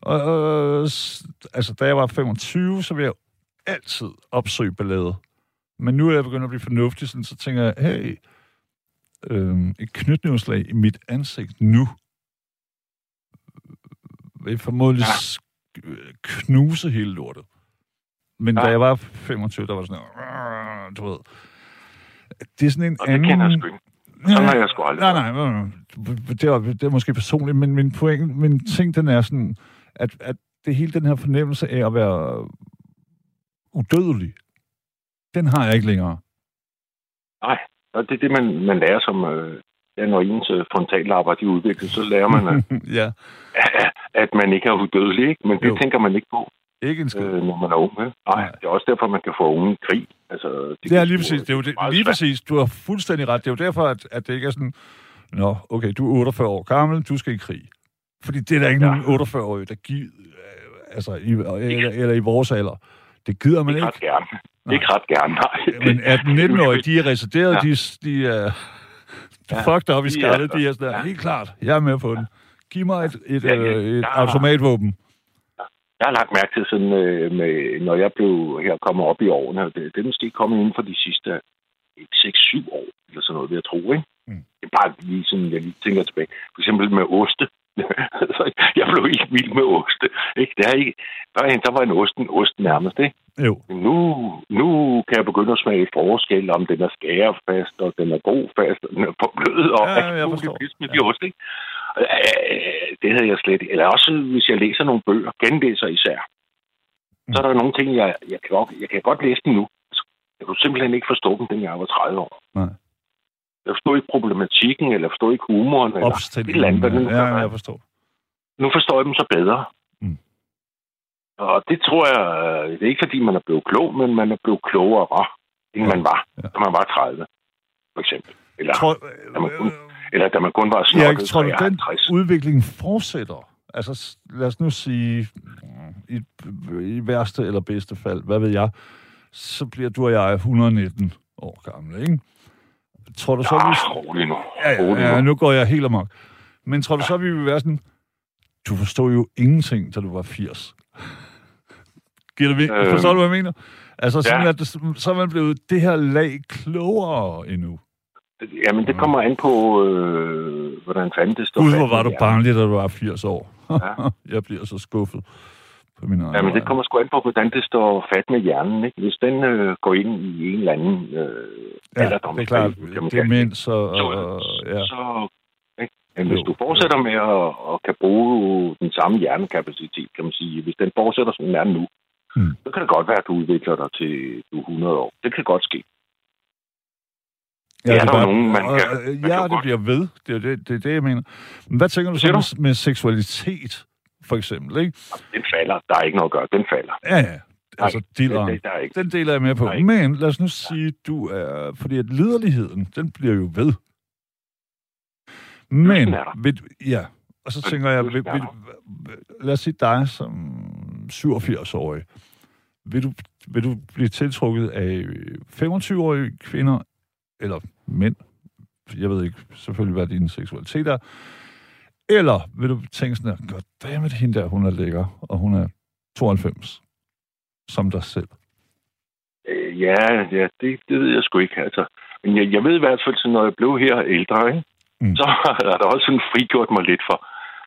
Og, og, s- altså, da jeg var 25, så ville jeg altid opsøge ballade. Men nu er jeg begyndt at blive fornuftig, sådan, så tænker jeg, hey, øhm, et knytnævslag i mit ansigt nu vil formodentlig Ja. ja. knuse hele lortet. Men. Ja. da jeg var 25, der var sådan du ved, det er sådan en Og det anden... kender jeg sgu ikke. Sådan har jeg sgu aldrig Nej, nej, nej. Det er, det er måske personligt, men min point, min ting, den er sådan, at, at det hele den her fornemmelse af at være udødelig, den har jeg ikke længere. Nej, og det er det, man, man lærer som... Øh, ja, når ens øh, frontallapper de udvikles, så lærer man, at, (laughs) ja, at man ikke er udødelig, ikke? Men det Jo. tænker man ikke på, ikke en skid. øh, når man er ung. Nej, det er også derfor, man kan få unge i krig. Altså, Det er kan lige præcis, det er jo det, lige præcis, du har fuldstændig ret. Det er jo derfor, at, at det ikke er sådan, nå, okay, du er 48 år gammel, du skal i krig. Fordi det er der ikke Ja. ja. nogen 48-årige, der giver, øh, altså, i, eller, eller i vores alder. Det gider man Ikke ikke. ret gerne. Nej. Ikke ret gerne, nej. Men (laughs) 18-19-årige, de er resideret, Ja. ja. de, de er Ja. fucked up i De er- skaldet. De er sådan der, Ja. helt klart, jeg er med på den. Giv mig et, et, Ja, ja. øh, et Ja. automatvåben. Jeg har lagt mærke til sådan, øh, med, når jeg blev her kommet op i årene, det, det er måske kommet inden for de sidste 6-7 år, eller sådan noget, vil jeg tro, ikke? Mm. Det er bare lige sådan, jeg lige tænker tilbage. For eksempel med oste. Så (laughs) jeg blev ikke vild med oste. Ikke? Det er ikke... Førhen, der var en ost en ost nærmest, ikke? Jo. Nu, nu kan jeg begynde at smage forskel, om den er skærefast, og den er god fast, og den er for blød, og Ja, alt jeg forstår. pis med Ja. de ost, ikke? Øh, Det havde jeg slet ikke. Eller også, hvis jeg læser nogle bøger, genlæser især, så er der nogle ting, jeg, jeg, kan, godt, jeg kan godt læse dem nu. Jeg kunne simpelthen ikke forstå dem, dengang jeg var 30 år. Nej. Jeg forstod ikke problematikken, eller forstod ikke humoren, eller et eller andet, nu Ja, jeg forstår. Nu forstår jeg dem så bedre. Mm. Og det tror jeg, øh, det er ikke fordi, man er blevet klog, men man er blevet klogere, end Ja. man var, Ja. da man var 30, for eksempel. Eller, Tror, øh, eller da man kun var Erik, snottet tror du, den 53. udvikling fortsætter? Altså, lad os nu sige, i, i værste eller bedste fald, hvad ved jeg, så bliver du og jeg 119 år gamle, ikke? Tror du så, Ja, vi... rolig nu. Ja, ja, ja, nu. går jeg helt amok. Men tror du så, vi vil være sådan, du forstod jo ingenting, da du var 80. Giver det Øhm, Forstår du, hvad jeg mener? Altså, sådan, ja. at så er man blevet det her lag klogere endnu. Jamen, det kommer an på, øh, hvordan fanden det står Gud, hvor var du barnlig, da du var 80 år. Ja. (laughs) jeg bliver så skuffet. på min Ja, men det kommer sgu an på, hvordan det står fat med hjernen. Ikke? Hvis den øh, går ind i en eller anden øh, Ja, det er klart. Demens og, så, og, og ja. så ikke? Men hvis du fortsætter med at, at kan bruge den samme hjernekapacitet, kan man sige, hvis den fortsætter, som den er nu, Mm. så kan det godt være, at du udvikler dig til du er 100 år. Det kan godt ske. Ja, er det der bare, nogen, man kan- man kan ja, det bliver ved. Det er det, det, er det jeg mener. Men hvad tænker du så med, med seksualitet, for eksempel? Ikke? Den falder. Der er ikke noget at gøre. Den falder. Ja, ja. Altså, det, dilleren. det, der er ikke. Den deler jeg med på. Nej. Men lad os nu sige, du er... Fordi at liderligheden, den bliver jo ved. Men, er du- ja, og så tænker jeg, er vil, lad os sige dig som 87-årig. Vil du, vil du blive tiltrukket af 25-årige kvinder, eller mænd, jeg ved ikke selvfølgelig, hvad din seksualitet er, eller vil du tænke sådan her, goddammit, hende der, hun er lækker, og hun er 92, som dig selv. Øh, ja, ja det, det ved jeg sgu ikke. Altså. Men jeg, jeg ved i hvert fald, så når jeg blev her ældre, ikke? Mm. Så har der også sådan frigjort mig lidt for.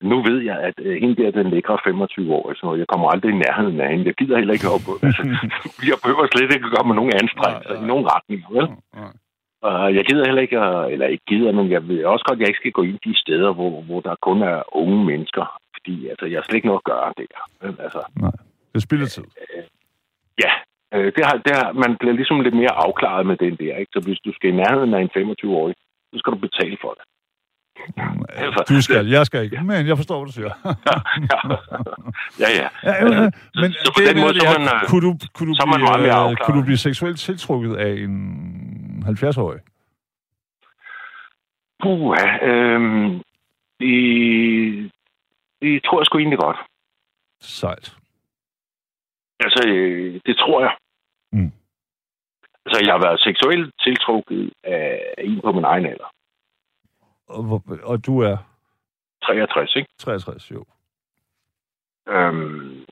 Nu ved jeg, at øh, hende der, den lækre 25 år, så jeg kommer aldrig i nærheden af hende. Jeg gider heller ikke op. (laughs) Altså, (laughs) jeg behøver slet ikke at gøre mig nogen anstrengelser Nej, nej. i nogen retning. Vel? Og jeg gider heller ikke, eller ikke gider, men jeg ved også godt, at jeg ikke skal gå ind de steder, hvor, hvor der kun er unge mennesker. Fordi altså, jeg har slet ikke noget at gøre der. Altså, Nej, det spilder tid. Ja, øh, det har, det har, man bliver ligesom lidt mere afklaret med den der. Ikke? Så hvis du skal i nærheden af en 25-årig, så skal du betale for det. altså, Du skal, jeg skal ikke, men jeg forstår, hvad du siger. Ja, ja. ja. Ja, (laughs) ja, ja. Men så på den måde, så man, øh, kunne du, kunne du, blive, øh, kunne du blive seksuelt tiltrukket af en 70-årig? Puha, øhm, det, det tror jeg sgu egentlig godt. Sejt. Altså, øh, det tror jeg. Mm. Altså, jeg har været seksuelt tiltrukket af en på min egen alder. Og, hvor- og du er 63, ikke? 63, jo. Øhm,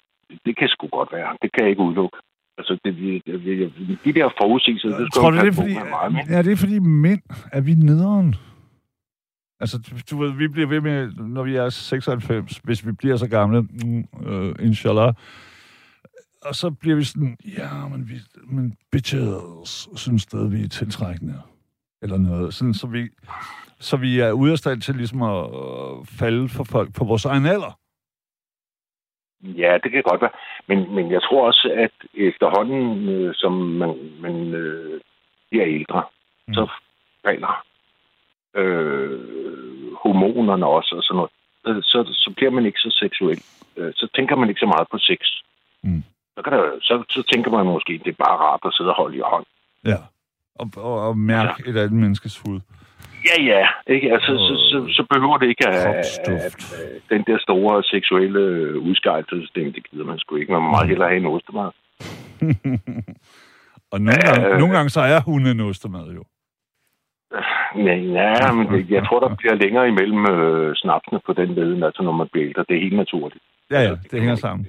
det kan sgu godt være. Det kan jeg ikke udelukke. Altså, det, det, det, de der forudsigelser, det skal Tror du det er fordi, meget med. ja, det er fordi mænd er vi nederen? Altså, du- du ved, vi bliver ved med, når vi er 96, hvis vi bliver så gamle, mm, øh, inshallah, og så bliver vi sådan, ja, men, vi, men bitches synes stadig, vi er tiltrækkende. Eller noget. Sådan, så, vi, så vi er ude af stand til ligesom at øh, falde for folk på vores egen alder. Ja, det kan godt være. Men, men jeg tror også, at efterhånden, øh, som man, man øh, bliver ældre, Mm. så falder øh, hormonerne også og sådan noget. Så, så, så bliver man ikke så seksuel. Øh, så tænker man ikke så meget på sex. Mm. Så, kan der, så, så tænker man måske, at det er bare rart at sidde og holde i hånd. Ja. Og, og, og mærke ja. et andet menneskes hud. Ja, ja. Ikke? Altså, så, så, så behøver det ikke at, at, den der store seksuelle udskejelsessystem, det gider man sgu ikke. Man må Mm. meget hellere have en ostemad. (laughs) og nogle, gange, øh. nogle gange så er hunden ostemad jo. Ja, ja men det, jeg tror, der bliver længere imellem øh, snapsene på den leden, altså når man bliver ældre. Det er helt naturligt. Ja, ja, det hænger sammen.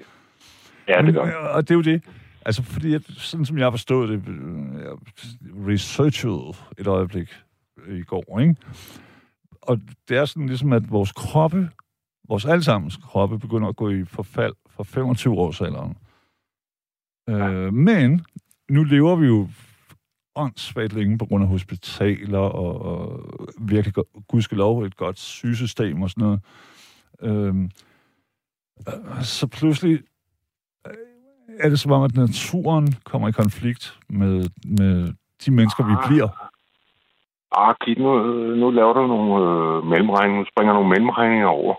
Ja, det gør Men, Og det er jo det. Altså, fordi at, sådan som jeg har forstået det, øh, jeg researchede et øjeblik i går, ikke? Og det er sådan ligesom, at vores kroppe, vores allesammens kroppe, begynder at gå i forfald fra 25 års alderen. Øh, men nu lever vi jo åndssvagt længe på grund af hospitaler og, og virkelig gudskelov et godt sygesystem og sådan noget. Øhm, øh, så pludselig øh, er det som om, at naturen kommer i konflikt med, med de mennesker, vi Ah. bliver. Ah, Kit, nu, nu laver du nogle øh, mellemregninger. Nu springer nogle mellemregninger over.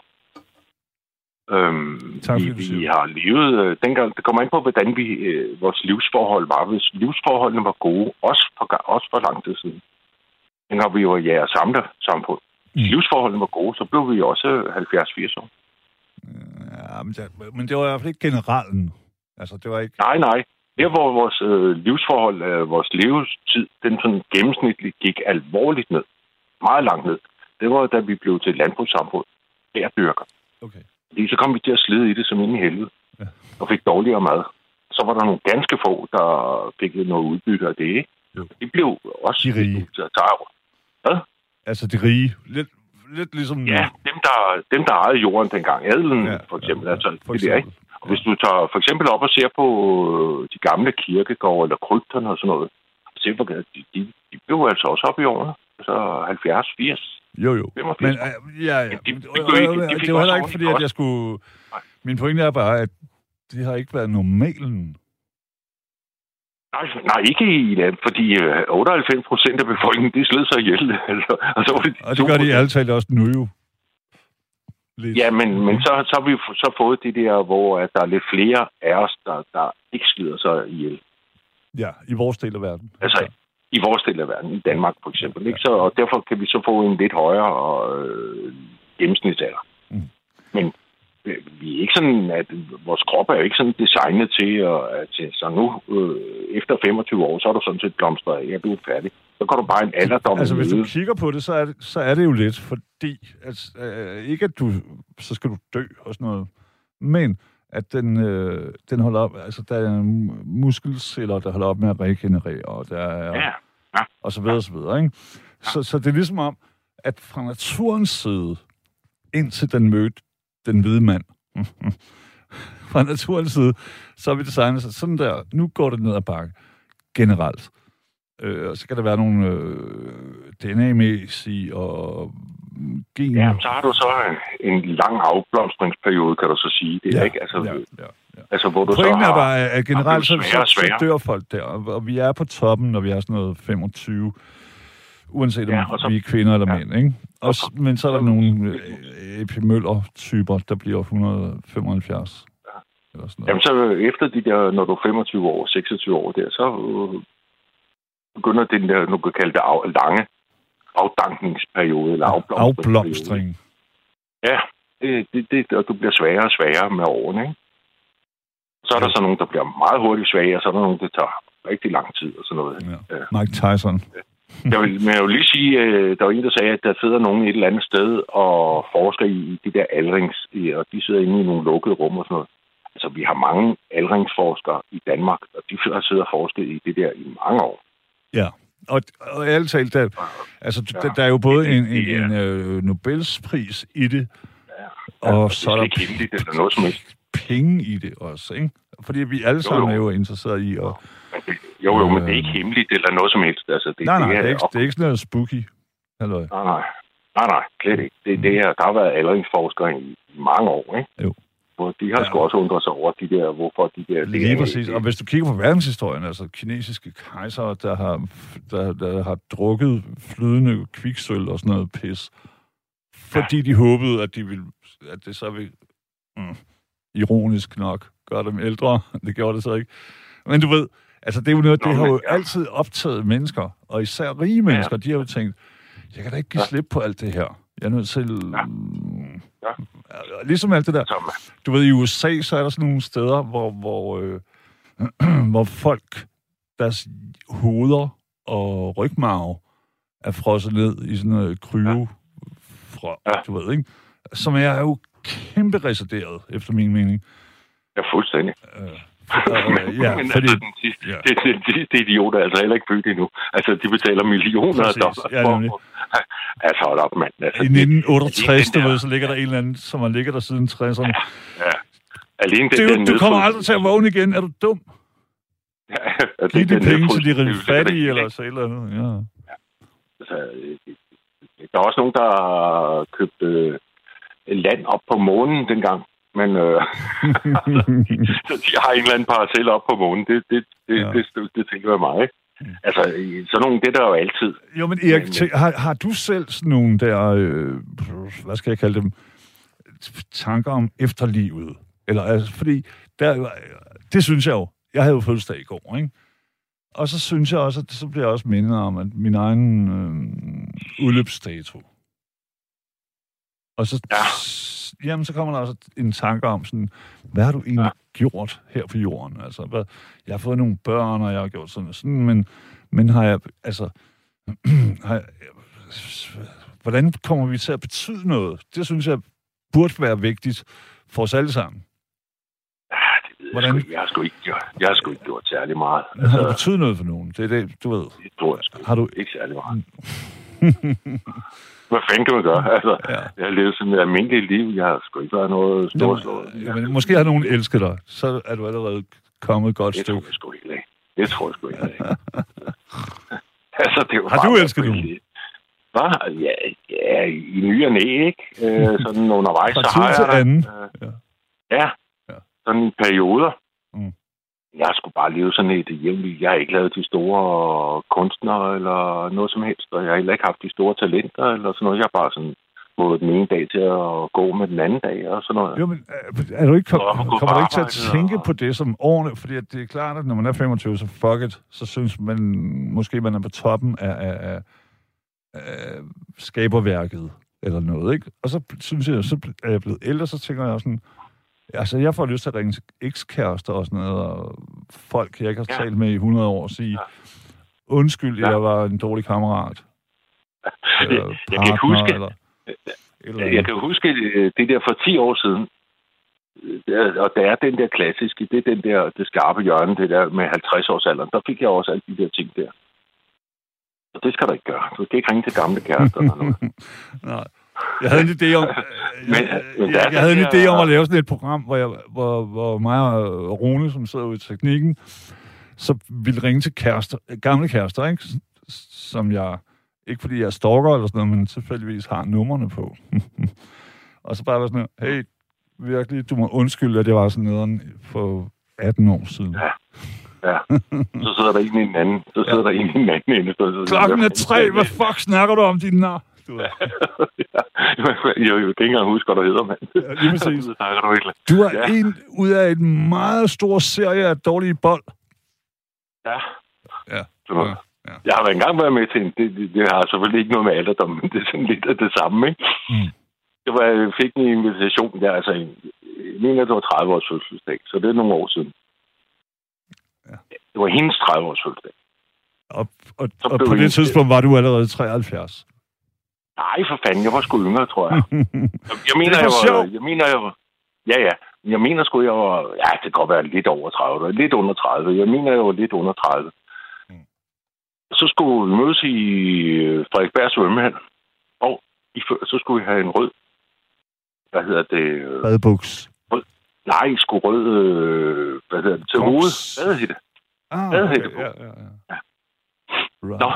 Øhm, Tak, vi, vi har levet... Øh, dengang, det kommer ind på, hvordan vi, øh, vores livsforhold var. Hvis livsforholdene var gode, også for, også for lang tid siden. Dengang vi var i jeres samle samfund. Mm. livsforholdene var gode, så blev vi også 70-80 år. Ja, men, det, men det var i hvert fald ikke generalen. Altså, det var ikke... Nej, nej. Der, hvor vores øh, livsforhold, øh, vores levetid, den sådan gennemsnitligt gik alvorligt ned, meget langt ned, det var, da vi blev til et landbrugssamfund. Der dyrker. Okay. Fordi så kom vi til at slide i det som ind i helvede. Ja. Og fik dårligere mad. Så var der nogle ganske få, der fik noget udbytte af det, ikke? Jo. De blev også... De rige. tage- Altså, de rige. Lidt, lidt ligesom... Ja, dem der, dem, der ejede jorden dengang. Adelen, Ja, for eksempel. ja, Ja, altså, for det der, ikke? Og hvis du tager for eksempel op og ser på øh, de gamle kirkegårde eller krypterne og sådan noget, se hvor de, de, de blev altså også op i årene. Altså 70, 80. Jo, jo. 85. Men øh, ja, ja. de- de ikke- de og fik det var heller ikke fordi, at jeg skulle... Nej. Min pointe er bare, at det har ikke været normalen. Nej, nej, ikke i land, fordi øh, 98 procent af befolkningen, de sled sig ihjel. (laughs) Altså, og, så var det de Og det gør de 2%. alle talt også nu jo. Lidt. Ja, men, men så, så har vi så fået det der, hvor at der er lidt flere af os, der, der ikke slider sig ihjel. Ja, i vores del af verden. Altså, i vores del af verden, i Danmark for eksempel. Ikke? Så, og derfor kan vi så få en lidt højere øh, gennemsnitsalder. Mm. Men øh, vi er ikke sådan, at vores krop er jo ikke sådan designet til, at, at så nu øh, efter 25 år, så er du sådan set blomstret af, ja, du er færdig. Så går du bare en alderdom Altså, hvis du kigger på det, så er det, så er det jo lidt, fordi... Altså, øh, ikke at du... Så skal du dø og sådan noget. Men at den, øh, den holder op... Altså, der er muskelceller, der holder op med at regenerere, og der er... Ja, og så videre, og så videre, ikke? Så, så det er ligesom om, at fra naturens side, indtil den mødte den hvide mand, (laughs) fra naturens side, så har vi designet sig sådan der, nu går det ned ad bakke, generelt. Øh, og så kan der være nogle øh, DNA-mæssige og gen... ja, så har du så en, en lang afblomstringsperiode, kan du så sige. Det er ja, ikke, altså, ja, ja, ja. altså hvor du Pointen så har... er bare, at generelt så, så, så dør folk der, og, og vi er på toppen, når vi er sådan noget 25, uanset om Ja, så- vi er kvinder eller ja. mænd, ikke? Og, men så er der nogle øh, epimøller-typer, der bliver 175. Eller sådan noget. Jamen så efter de der, når du er 25 år, 26 år der, så øh, begynder den der, nu kan kalde det af, lange afdankningsperiode, eller. Afblomstring. Ja, det, det, det, og du bliver sværere og sværere med årene, ikke? Så er der så nogen, der bliver meget hurtigt svage, og så er der nogen, der tager rigtig lang tid og sådan noget. Ja. Ja. Mike Tyson. Jeg vil, men jeg vil lige sige, øh, der var en, der sagde, at der sidder nogen et eller andet sted og forsker i de der aldrings, og de sidder inde i nogle lukkede rum og sådan noget. Altså, vi har mange aldringsforskere i Danmark, og de har siddet og forsket i det der i mange år. Ja. Og, og ærligt talt, der, altså, Ja. der, der er jo både en, en, en øh, Nobelspris i det, Ja, og så er er der hemmeligt eller noget som helst. penge i det også, ikke? Fordi vi alle sammen jo. er jo interesseret i at... Det, jo, jo, men det er ikke hemmeligt eller noget som helst. Altså, det, Nej, nej, det det er ikke, det er ikke sådan noget spooky. Halløj. Nej, nej. Nej, nej, slet ikke. Det, det her, der har været aldringsforskere i mange år, ikke? Jo. Hvor de har Ja. ja. sgu også undret sig over de der, hvorfor de der... Lige præcis. Og hvis du kigger på verdenshistorien, altså kinesiske kejsere, der har, der, der har drukket flydende kviksøl og sådan noget pis, fordi de håbede, at de ville, at det så ville, mm, ironisk nok, gøre dem ældre. (laughs) Det gjorde det så ikke. Men du ved, altså det er jo noget, Nå, det har jo ja. altid optaget mennesker, og især rige mennesker, de har jo tænkt, jeg kan da ikke give Ja. slip på alt det her. Jeg er nødt til... Ja. Ja. Ligesom alt det der. Som, Du ved, i USA, så er der sådan nogle steder, hvor, hvor, øh, (clears throat) hvor folk, deres hoveder og rygmarv er frosset ned i sådan noget kryo, fra, Ja. du ved, ikke? Som er jo kæmpe reserveret, efter min mening. ja, fuldstændig. Øh, øh, (laughs) ja, Men fordi... altså, de, ja. det, det, det, det idioter er altså heller ikke født endnu. Altså, de betaler millioner af dollars Ja, for... altså, hold op, mand. Altså, I det- 1968, alene du den ved, der- så ligger der en eller anden, som har ligget der siden 60'erne. Ja. Alene den Du, der du kommer aldrig til at vågne igen. Er du dum? Ja, altså, Giv de den penge til de det rige fattige, eller så eller andet. Ja. Altså, øh, der er også nogen, der har købt øh, land op på månen dengang. Men øh, (laughs) så de har en eller anden parcel op på månen. Det, det, det, Ja. ja. det, det, det tænker jeg mig. Ikke? Altså, i- sådan nogle, det er der jo altid. Jo, men Erik, tæ- har, har du selv sådan nogle der, øh, hvad skal jeg kalde dem, tanker om efterlivet? Eller, altså, fordi der, det synes jeg jo. Jeg havde jo fødselsdag i går, ikke? Og så synes jeg også, at så bliver jeg også mindet om, at min egen øh, udløbsdato. Og så, Ja. jamen, så kommer der også en tanke om sådan, hvad har du egentlig ja. gjort her på jorden? Altså, hvad, jeg har fået nogle børn, og jeg har gjort sådan og sådan, men, men har jeg, altså, (clears throat) har jeg, hvordan kommer vi til at betyde noget? Det synes jeg burde være vigtigt for os alle sammen. Det ved jeg, Hvordan? jeg har sgu ikke gjort, jeg har sgu ikke gjort særlig meget. Har du Altså, betydet noget for nogen? Det er det, du ved. det tror jeg sgu Har du, ikke særlig meget. (laughs) (laughs) Hvad fanden kan man gøre? Altså, Ja. jeg har levet sådan et almindeligt liv. Jeg har sgu ikke været noget storslået. Ja, men måske har nogen elsket dig. Så er du allerede kommet et godt Det tror stykke. jeg sgu ikke af. Det tror jeg sgu ikke af. (laughs) altså, det var Har du elsket nogen? Hvad? Ja, ja, i ny og næ, ikke? Øh, (laughs) sådan undervejs, så har jeg anden. Øh, Ja. ja. Ja. Sådan i perioder. Mm. Jeg har sgu bare levet sådan et jævnligt. Jeg har ikke lavet de store kunstnere eller noget som helst, og jeg har heller ikke haft de store talenter eller sådan noget. Jeg har bare sådan gået den ene dag til at gå med den anden dag og sådan noget. Jo, men er, er du ikke, kom, kommer du ikke til at tænke og- på det som årene? Fordi at det er klart, at når man er 25, så fuck it, så synes man måske, man er på toppen af, af, af, af skaberværket eller noget, ikke? Og så synes jeg, så er jeg blevet ældre, så tænker jeg sådan, altså jeg får lyst til at ringe til ekskærester og sådan noget, og folk, jeg ikke har Ja. talt med i 100 år, og sige, Ja. undskyld, Ja. jeg var en dårlig kammerat. (laughs) Eller Jeg, jeg kan ikke huske, eller, eller jeg kan huske øh, det der for 10 år siden. Øh, Og der er den der klassiske, det er den der, det skarpe hjørne, det der med 50 års alderen. Der fik jeg også alle de der ting der. Og det skal du ikke gøre. Du skal ikke ringe til gamle kærester eller noget. (laughs) Nej. Jeg havde en idé om, (laughs) Men- jeg, men jeg, jeg, havde en idé om at lave sådan et program, hvor, jeg, hvor, hvor mig og Rune, som sidder ude i teknikken, så ville ringe til kærester, gamle kærester, ikke? Som jeg, ikke fordi jeg er stalker eller sådan noget, men tilfældigvis har numrene på. (laughs) og så bare være sådan, hey, virkelig, du må undskylde, at jeg var sådan nederen for 18 år siden. Ja. Ja. Så sidder der en i den anden. Så sidder ja. der en i den anden så, Klokken er tre, hvad fuck snakker du om, din nar? Du, ved. (laughs) ja. Jeg, jeg, kan ikke engang huske, hvad du hedder, mand. Ja, lige præcis. (laughs) Du. Du er Ja. en ud af en meget stor serie af dårlige bold. Ja. Ja. Så, Ja, ja. Jeg har engang været med til en, det, det, det har selvfølgelig ikke noget med alderdom, men det er sådan lidt af det samme, ikke? Mm. Det var, jeg fik en invitation der, altså en, mener, det var 30 års fødselsdag, så det er nogle år siden. Ja. Det var hendes 30 års fødselsdag. Og, og, og på det tidspunkt var du allerede 73. Nej, for fanden, jeg var sgu yngre, tror jeg. Jeg, (laughs) jeg mener, Det er jeg var, sjov. jeg mener, jeg var, ja, ja. Jeg mener sgu, jeg var, ja, det kan godt være lidt over 30, lidt under 30. Jeg mener, jeg var lidt under 30. Mm. Så skulle vi mødes i øh, Frederiksberg svømmehal, og i, så skulle vi have en rød, hvad hedder det, øh, Badbuks. nej, sgu rød, øh, hvad hedder det, til hovedet. Hvad hedder det? Ah, okay. Ja, ja, ja. Ja. Right. Nå.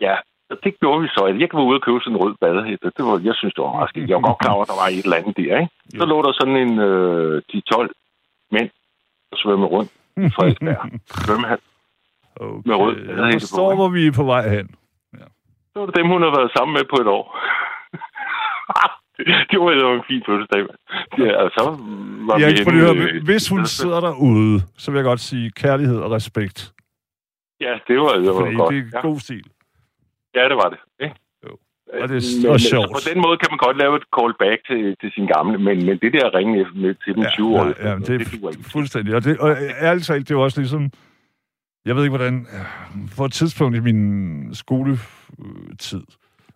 Ja, det gjorde vi så. Jeg var ude og købe sådan en rød badehætte. Det var, jeg synes, det var meget skidt. Jeg var godt klar over, at der var et eller andet der, ikke? Så lå der sådan en øh, 10-12 mænd, der svømmede rundt i Frederiksberg. (laughs) Svømmehal. Okay. med rød Jeg badehætte på, forstår, hvor vi er på vej hen. Så var det dem, hun har været sammen med på et år. (laughs) det var jo en fin fødselsdag, mand. Ja, altså, var Jeg vi henne, høre, hvis hun sidder derude, så vil jeg godt sige kærlighed og respekt. Ja, det var, det var Fordi godt. det er Ja. god stil. Ja, det var det. Ikke? Jo. Og det er Men, og men, sjovt. På den måde kan man godt lave et callback til, til sin gamle, men, men det der ringe med til den 20 år, ja, ja, det er duer ikke. fuldstændig. Og, det, og ærligt talt, det er jo også ligesom... Jeg ved ikke, hvordan... For et tidspunkt i min skoletid,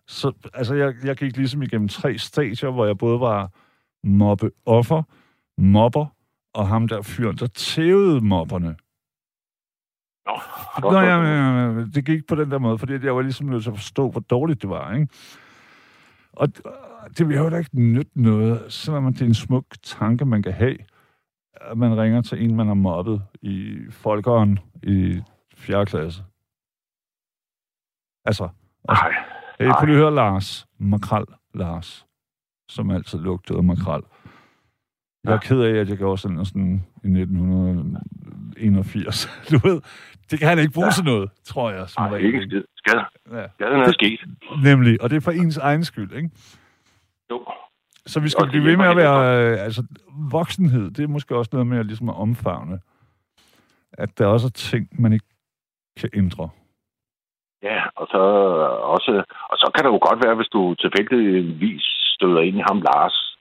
så, altså jeg, jeg gik ligesom igennem tre stadier, hvor jeg både var mobbeoffer, mobber, og ham der fyren, der tævede mobberne. Nå, (laughs) Nå, ja, ja, ja, det gik på den der måde, fordi jeg var ligesom nødt til at forstå, hvor dårligt det var, ikke? Og det vil jo da ikke nytte noget, selvom det er en smuk tanke, man kan have, at man ringer til en, man har mobbet i folkeren i 4. klasse. Altså, Nej, hey, prøv lige høre Lars, Makrel Lars, som altid lugtede af makrel. Jeg er ked af, at jeg gjorde sådan, sådan i 1981. (laughs) Du ved, det kan han ikke bruge Ja. til noget, tror jeg. Som nej, ikke en skid. Skal, Ja. skal den have sket? Nemlig, og det er for ens egen skyld, ikke? Jo. Så vi skal blive ved med at være... Øh, altså, voksenhed, det er måske også noget med at, ligesom at omfavne. At der også er ting, man ikke kan ændre. Ja, og så, også, og så kan det jo godt være, hvis du tilfældigvis støder ind i ham, Lars.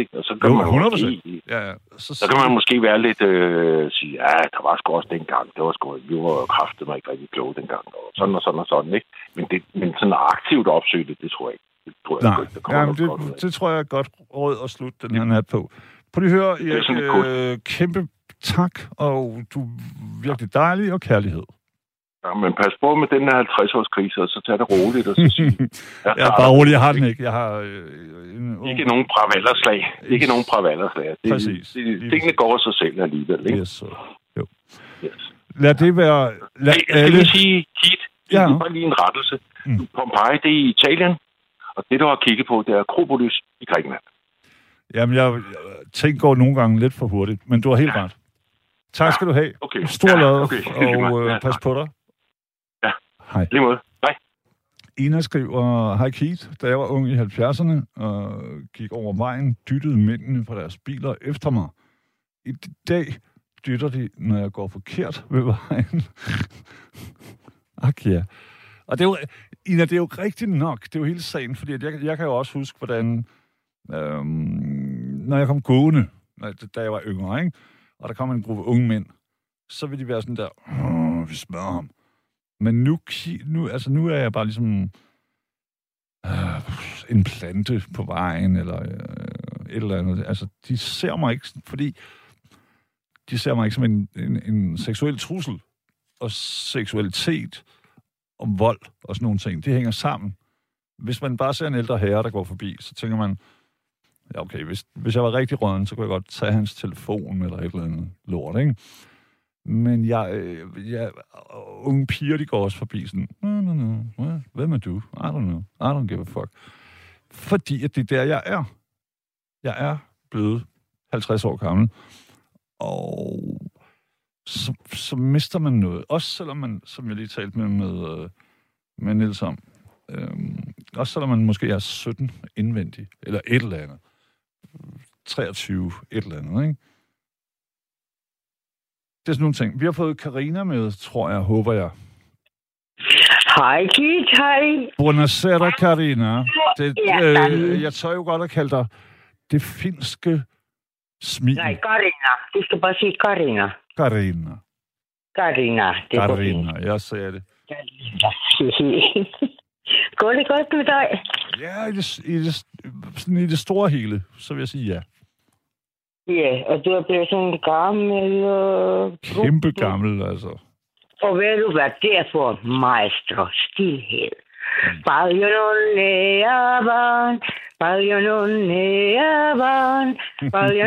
Ikke? Og så kan Jo, man 100%. Måske, Ja, ja. Så, så kan man måske være lidt øh, sige, ja, der var sgu også dengang. Det var sgu, vi var kraftet mig ikke rigtig kloge dengang. Og sådan og sådan og sådan, ikke? Men, det, men sådan aktivt opsøge det, det tror jeg ikke. Det tror jeg Nej, ikke, kommer Jamen, noget godt det, det tror jeg er godt råd at slutte den her nat på. Prøv lige at høre, er Erik, øh, kæmpe tak, og du er virkelig dejlig og kærlighed. Ja, men pas på med den her 50-års-krise, og så tag det roligt. Og så sige, (laughs) jeg er bare rolig, jeg har den ikke. Jeg har øh, en ung... Ikke nogen bravallerslag. Ikke nogen bravallerslag. Det, Præcis. Det, det, tingene går sig selv alligevel, ikke? Yes. Jo. Yes. Lad det være... Lad Hey, skal alle... vi sige, Kit, Ja. ja. bare lige en rettelse. Mm. Pompeji, det er i Italien, og det, du har kigget på, det er Akropolis i Grækenland. Jamen, jeg, ting går nogle gange lidt for hurtigt, men du har helt ret. Tak skal du have. Okay. Stor Ja, lad, okay. Og (laughs) øh, Ja, pas på dig. Hej. Lige måde. Hej. Ina skriver, Hej Keith, da jeg var ung i 70'erne og gik over vejen, dyttede mændene fra deres biler efter mig. I dag dytter de, når jeg går forkert ved vejen. (laughs) Ak ja. Og det er jo, Ina, det er jo rigtigt nok. Det er jo hele sagen, fordi at jeg, jeg kan jo også huske, hvordan, øhm, når jeg kom gående, da jeg var yngre, ikke? og der kom en gruppe unge mænd, så vil de være sådan der, vi smadrer ham. Men nu, nu, altså nu er jeg bare ligesom øh, en plante på vejen, eller øh, et eller andet. Altså, de ser mig ikke, fordi de ser mig ikke som en, en, en seksuel trussel. Og seksualitet og vold og sådan nogle ting, det hænger sammen. Hvis man bare ser en ældre herre, der går forbi, så tænker man, ja okay, hvis, hvis jeg var rigtig råden, så kunne jeg godt tage hans telefon eller et eller andet lort, ikke? Men jeg, øh, jeg, øh, unge piger, de går også forbi sådan, no, no, no, Hvad- hvem er du? I don't know. I don't give a fuck. Fordi at det er der, jeg er. Jeg er blevet 50 år gammel. Og så, så mister man noget. Også selvom man, som jeg lige talte med, med, øh, med Niels om, øhm, også selvom man måske er 17 indvendig, eller et eller andet. 23, et eller andet, ikke? Det er sådan nogle ting. Vi har fået Karina med, tror jeg, håber jeg. Hej, Kit, hej. Buonasera, Karina. Det, Ja, øh, jeg tør jo godt at kalde dig det finske smil. Nej, Karina. Du skal bare sige Karina. Karina. Karina. Det er. Karina, jeg sagde det. Karina. (laughs) Går det godt med dig? Ja, i det, i det, sådan i det store hele, så vil jeg sige ja. Ja, og du er blevet sådan gammel... Øh, Kæmpe gammel, altså. Og ved du hvad det er for maestro? Stilhed. Non neavan, voglio non neavan, voglio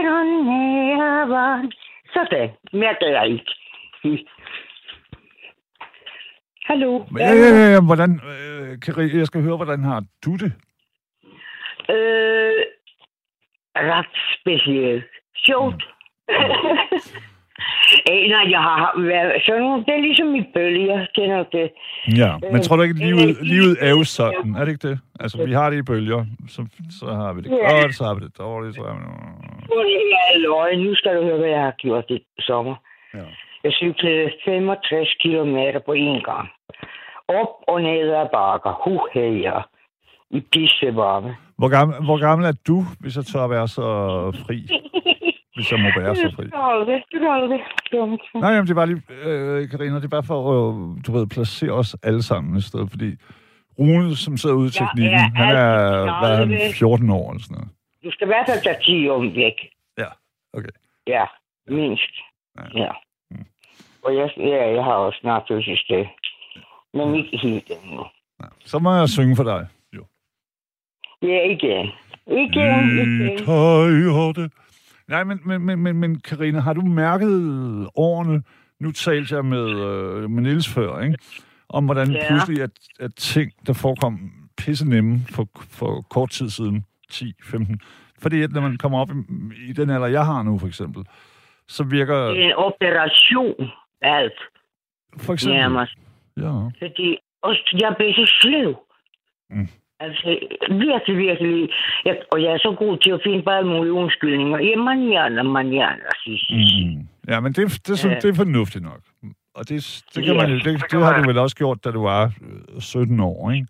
non neavan. Sådan, mere kan jeg ikke. Hallo? Ja, ja, ja, ja, hvordan, øh, jeg skal høre, hvordan har du det? Øh, ret specielt. Sjovt. (laughs) Eh, nej, jeg har været sådan nogle, det er ligesom i bølger, kender det? Ja, men tror du ikke, at Øh, livet, øh, livet er jo sådan? Er det ikke det? Altså, vi har det i bølger, så, så har vi det Ja. godt, så har vi det dårligt, så har vi det er løgn. Nu skal du høre, hvad jeg har gjort i sommer. Ja. Jeg cyklede 65 kilometer på én gang. Op og ned ad bakker. Huhejer. I pissevarme. Hvor gammel, hvor gammel er du, hvis jeg tør at være så fri? (laughs) Hvis jeg må være så fri. Det er aldrig. Nej, jamen, det er bare lige, øh, Karina, det er bare for at, du ved, placere os alle sammen et sted, fordi Rune, som sidder ude i Ja, teknikken, ja, han er, hvad er han, knaldvæk. 14 år eller sådan noget. Du skal i hvert fald tage 10 om væk. Ja, okay. Ja, mindst. Ja. Ja. Mm. Og jeg, ja, jeg har også snart fødselsdag. Men ikke helt endnu. Så må jeg synge for dig. Ja, igen. Igen, igen. Tøjhårde. Nej, men, men, men, men, men Karina, har du mærket årene, nu talte jeg med, øh, med Niels før, ikke? om hvordan Ja. pludselig at, at ting, der forekom pisse nemme for, for kort tid siden, 10-15, fordi at når man kommer op i, i den alder, jeg har nu for eksempel, så virker, Det er en operation, alt. for eksempel, Nærmest. ja, Fordi også, jeg blev så sløv. Mm. Altså, virkelig, virkelig. Jeg, og jeg er så god til at finde bare mulige undskyldninger. Ja, manjana, sig, sig, sig. mm, ja, men det, det, Ja. det er fornuftigt nok. Og det, det, kan man, det, det det har man. du vel også gjort, da du var øh, 17 år, ikke?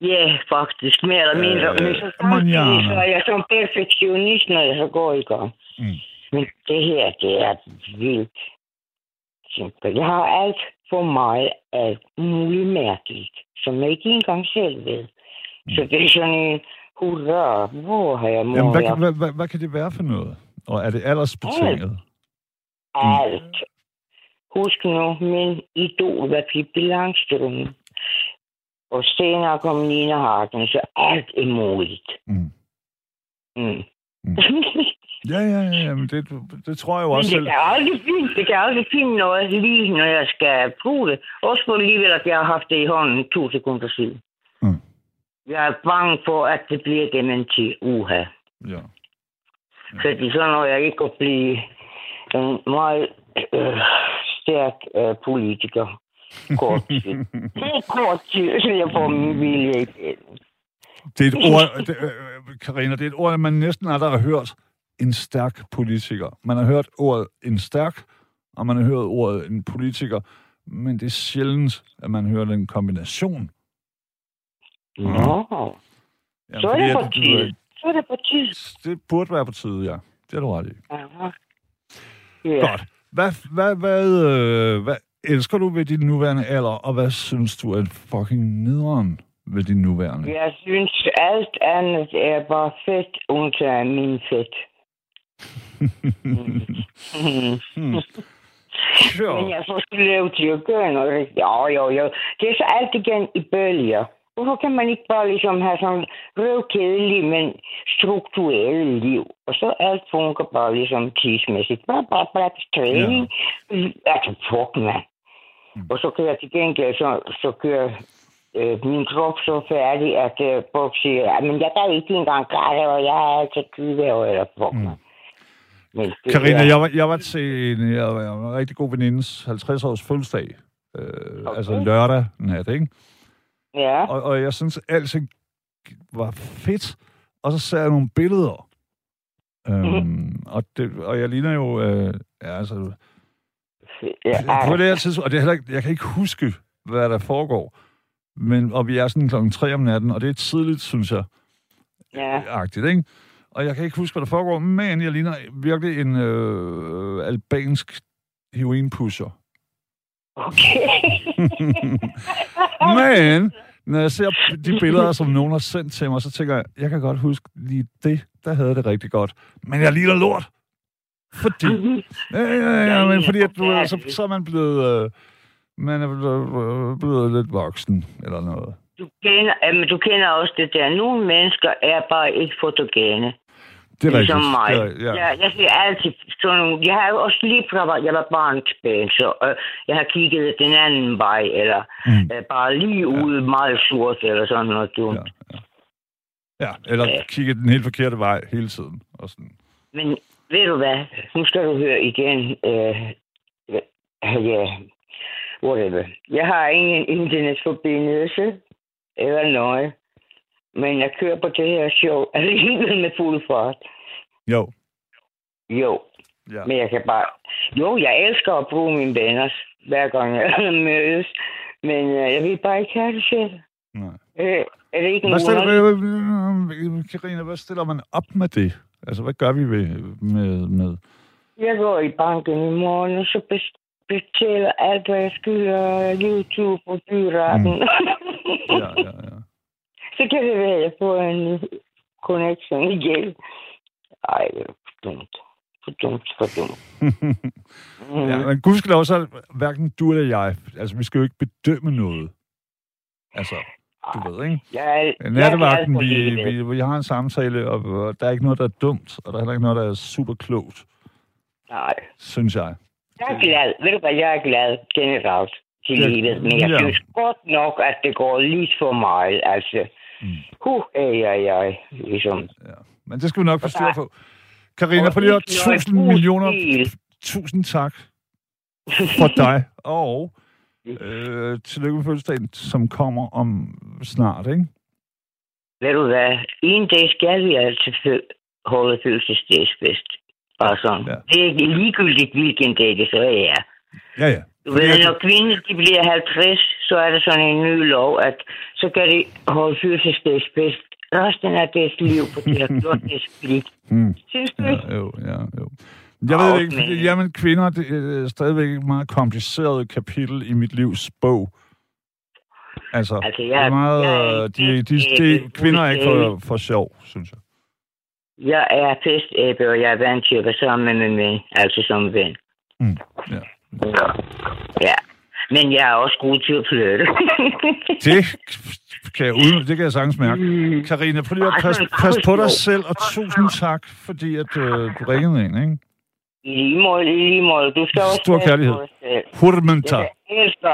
Ja, faktisk, mere eller mindre. Øh, Men så samtidig så er jeg som perfektionist, når jeg så går i gang. Mm. Men det her, det er vildt. Simpelt. Jeg har alt for meget alt muligt mærkeligt, som jeg ikke engang selv ved. Mm. Så det er sådan en, hurra, hvor har jeg mor? Jamen, hvad, kan- hvad, hvad, hvad kan det være for noget? Og er det aldersbetinget? Alt. Husk nu, min idol var Pippi Langstrøm. Og senere kom Nina Hagen, så alt er muligt. Mm. Mm. Mm. (laughs) Ja, ja, ja, ja, men det, det tror jeg jo Men også det selv. kan aldrig finde, det kan aldrig finde noget lige, når jeg skal bruge det. Også for alligevel, at jeg har haft det i hånden to sekunder siden. Mm. Jeg er bange for, at det bliver dementi. Uha. Ja. Fordi så når jeg ikke kan blive en meget øh, stærk øh, politiker. Kort tid. (laughs) Det er kort tid, så jeg får min vilje igen. Det er et ord, (laughs) det, øh, Carina, det er et ord, man næsten aldrig har hørt. En stærk politiker. Man har hørt ordet en stærk, og man har hørt ordet en politiker, men det er sjældent, at man hører den kombination. Nå, Ja, så er det på at du- tid. Så er det på tid. Det burde være på tide, ja. Det er du ret i. Aha. Ja. Godt. Hvad, hvad, hvad, øh, hvad elsker du ved din nuværende alder, og hvad synes du er fucking nederen ved din nuværende? Jeg synes, alt andet er bare fedt, undtagen min fedt. Mm. Sure. (laughs) Men jeg får sgu lov til at gøre noget. Jo, jo, jo. Det er så alt igen i bølger. Hvorfor kan man ikke bare ligesom have sådan røvkedelig, men struktureret liv? Og så alt fungerer bare ligesom tidsmæssigt. Bare, bare, bare træning. Ja. Altså, fuck, mand. Mm. Og så kan jeg til gengæld, så, så kører øh, min krop så færdig, at øh, folk siger, "Ja, men jeg kan ikke engang klare det, og jeg er altså 20 år, eller fuck, Mm. mm. Karina, er- jeg var, jeg var til en, jeg var en rigtig god venindes 50-års fødselsdag. Øh, Okay. Altså lørdag nat, ikke? Ja. Og, og jeg synes, alting var fedt. Og så ser jeg nogle billeder. Øhm, Mhm. og, det, og jeg ligner jo... Øh, ja, altså, ja. på det her tidspunkt, og det er heller ikke, jeg kan ikke huske, hvad der foregår. Men, og vi er sådan klokken 3 om natten, og det er tidligt, synes jeg, ja. agtigt, ikke? Og jeg kan ikke huske, hvad der foregår, men jeg ligner virkelig en øh, albansk heroinpusher. Okay. (laughs) men når jeg ser de billeder, som nogen har sendt til mig, så tænker jeg, jeg kan godt huske lige det, der havde det rigtig godt. Men jeg ligner lort. Fordi... (laughs) Ja, ja, ja, men fordi at du, så, så er man blevet... Øh, man er blevet, lidt voksen, eller noget. Du kender, men du kender også det der. Nogle mennesker er bare ikke fotogene. Det er Ligesom rigtigt. mig. Det er, ja. Jeg, jeg siger altid sådan nogle... Jeg har også lige fra, jeg var barnsben, så øh, jeg har kigget den anden vej, eller Mm. øh, bare lige ude, meget surt, eller sådan noget dumt. Ja, ja. ja, eller Ja. kigge den helt forkerte vej hele tiden. Og sådan. Men ved du hvad? Nu skal du høre igen. Øh, ja, whatever. Jeg har ingen internetforbindelse eller noget. Men jeg kører på det her show (laughs) alligevel med fuld fart. Jo. Jo, Ja. men jeg kan bare... Jo, jeg elsker at bruge mine venner, hver gang jeg (laughs) mødes. Men øh, jeg vil bare ikke have det selv. Nej. Øh, er det ikke Hvad stiller, hvad, Karina, hvad stiller man op med det? Altså, hvad gør vi ved, med, med... Jeg går i banken i morgen, og så bes- betaler alt, hvad jeg skylder YouTube og dyreretten. Mm. (laughs) Ja, ja, ja. så kan det være, at jeg får en connection igen. Ej, det er for dumt. For dumt, for dumt. Mm. (laughs) ja, men gudskelov, så er hverken du eller jeg, altså, vi skal jo ikke bedømme noget. Altså, du ved, ikke? Jeg, jeg Nattevagten, glad for vi, vi, vi har en samtale, og, og der er ikke noget, der er dumt, og der er heller ikke noget, der er super klogt, Nej, synes jeg. Jeg er glad. Ved du hvad, jeg er glad generelt til Ja, livet. Men jeg ja. synes godt nok, at det går lidt for meget. Altså, Mm. huh, ej, ej, ej, ligesom. Ja. Men det skal vi nok der- på. Karina, for lige ikke noget tusind god millioner, stil. tusind tak for (laughs) dig, og øh, tillykke med fødselsdagen, som kommer om snart, ikke? Ved du hvad, en dag skal vi altså holde fødselsdagsfest. Bare sådan. Ja. Ja. Det er ligegyldigt, hvilken dag det så er. Ja, ja. Du Fordi ved, når kvinder de bliver 50, så er der sådan en ny lov, at så kan de holde fødselsdagsfest resten af deres liv, for de har gjort deres pligt. Hmm. Synes du Ja, ikke? jo, ja, jo. Jeg ved det ikke, fordi, men- jamen kvinder, det er stadigvæk et meget kompliceret kapitel i mit livs bog. Altså, Altså, jeg- meget, jeg de, de, de, festæbe, kvinder er ikke for, for sjov, synes jeg. Jeg er festæbe, og jeg er vant til at være sammen med min altså som ven. Mm, ja. Ja. Men jeg er også god til at flytte. (laughs) Det kan jeg, uden, det kan jeg sagtens mærke. Karina, prøv lige at passe pas på dig selv, og tusind tak, fordi at, øh, du ringede ind, ikke? I lige måde, i lige måde. Du skal også Stor kærlighed. Hurmenta. Jeg elsker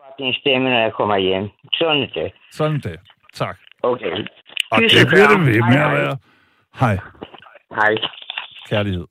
bare din stemme, når jeg kommer hjem. Sådan er det. Sådan det. Tak. Okay. Og det bliver det ved med at være. Hej. Hej. Kærlighed.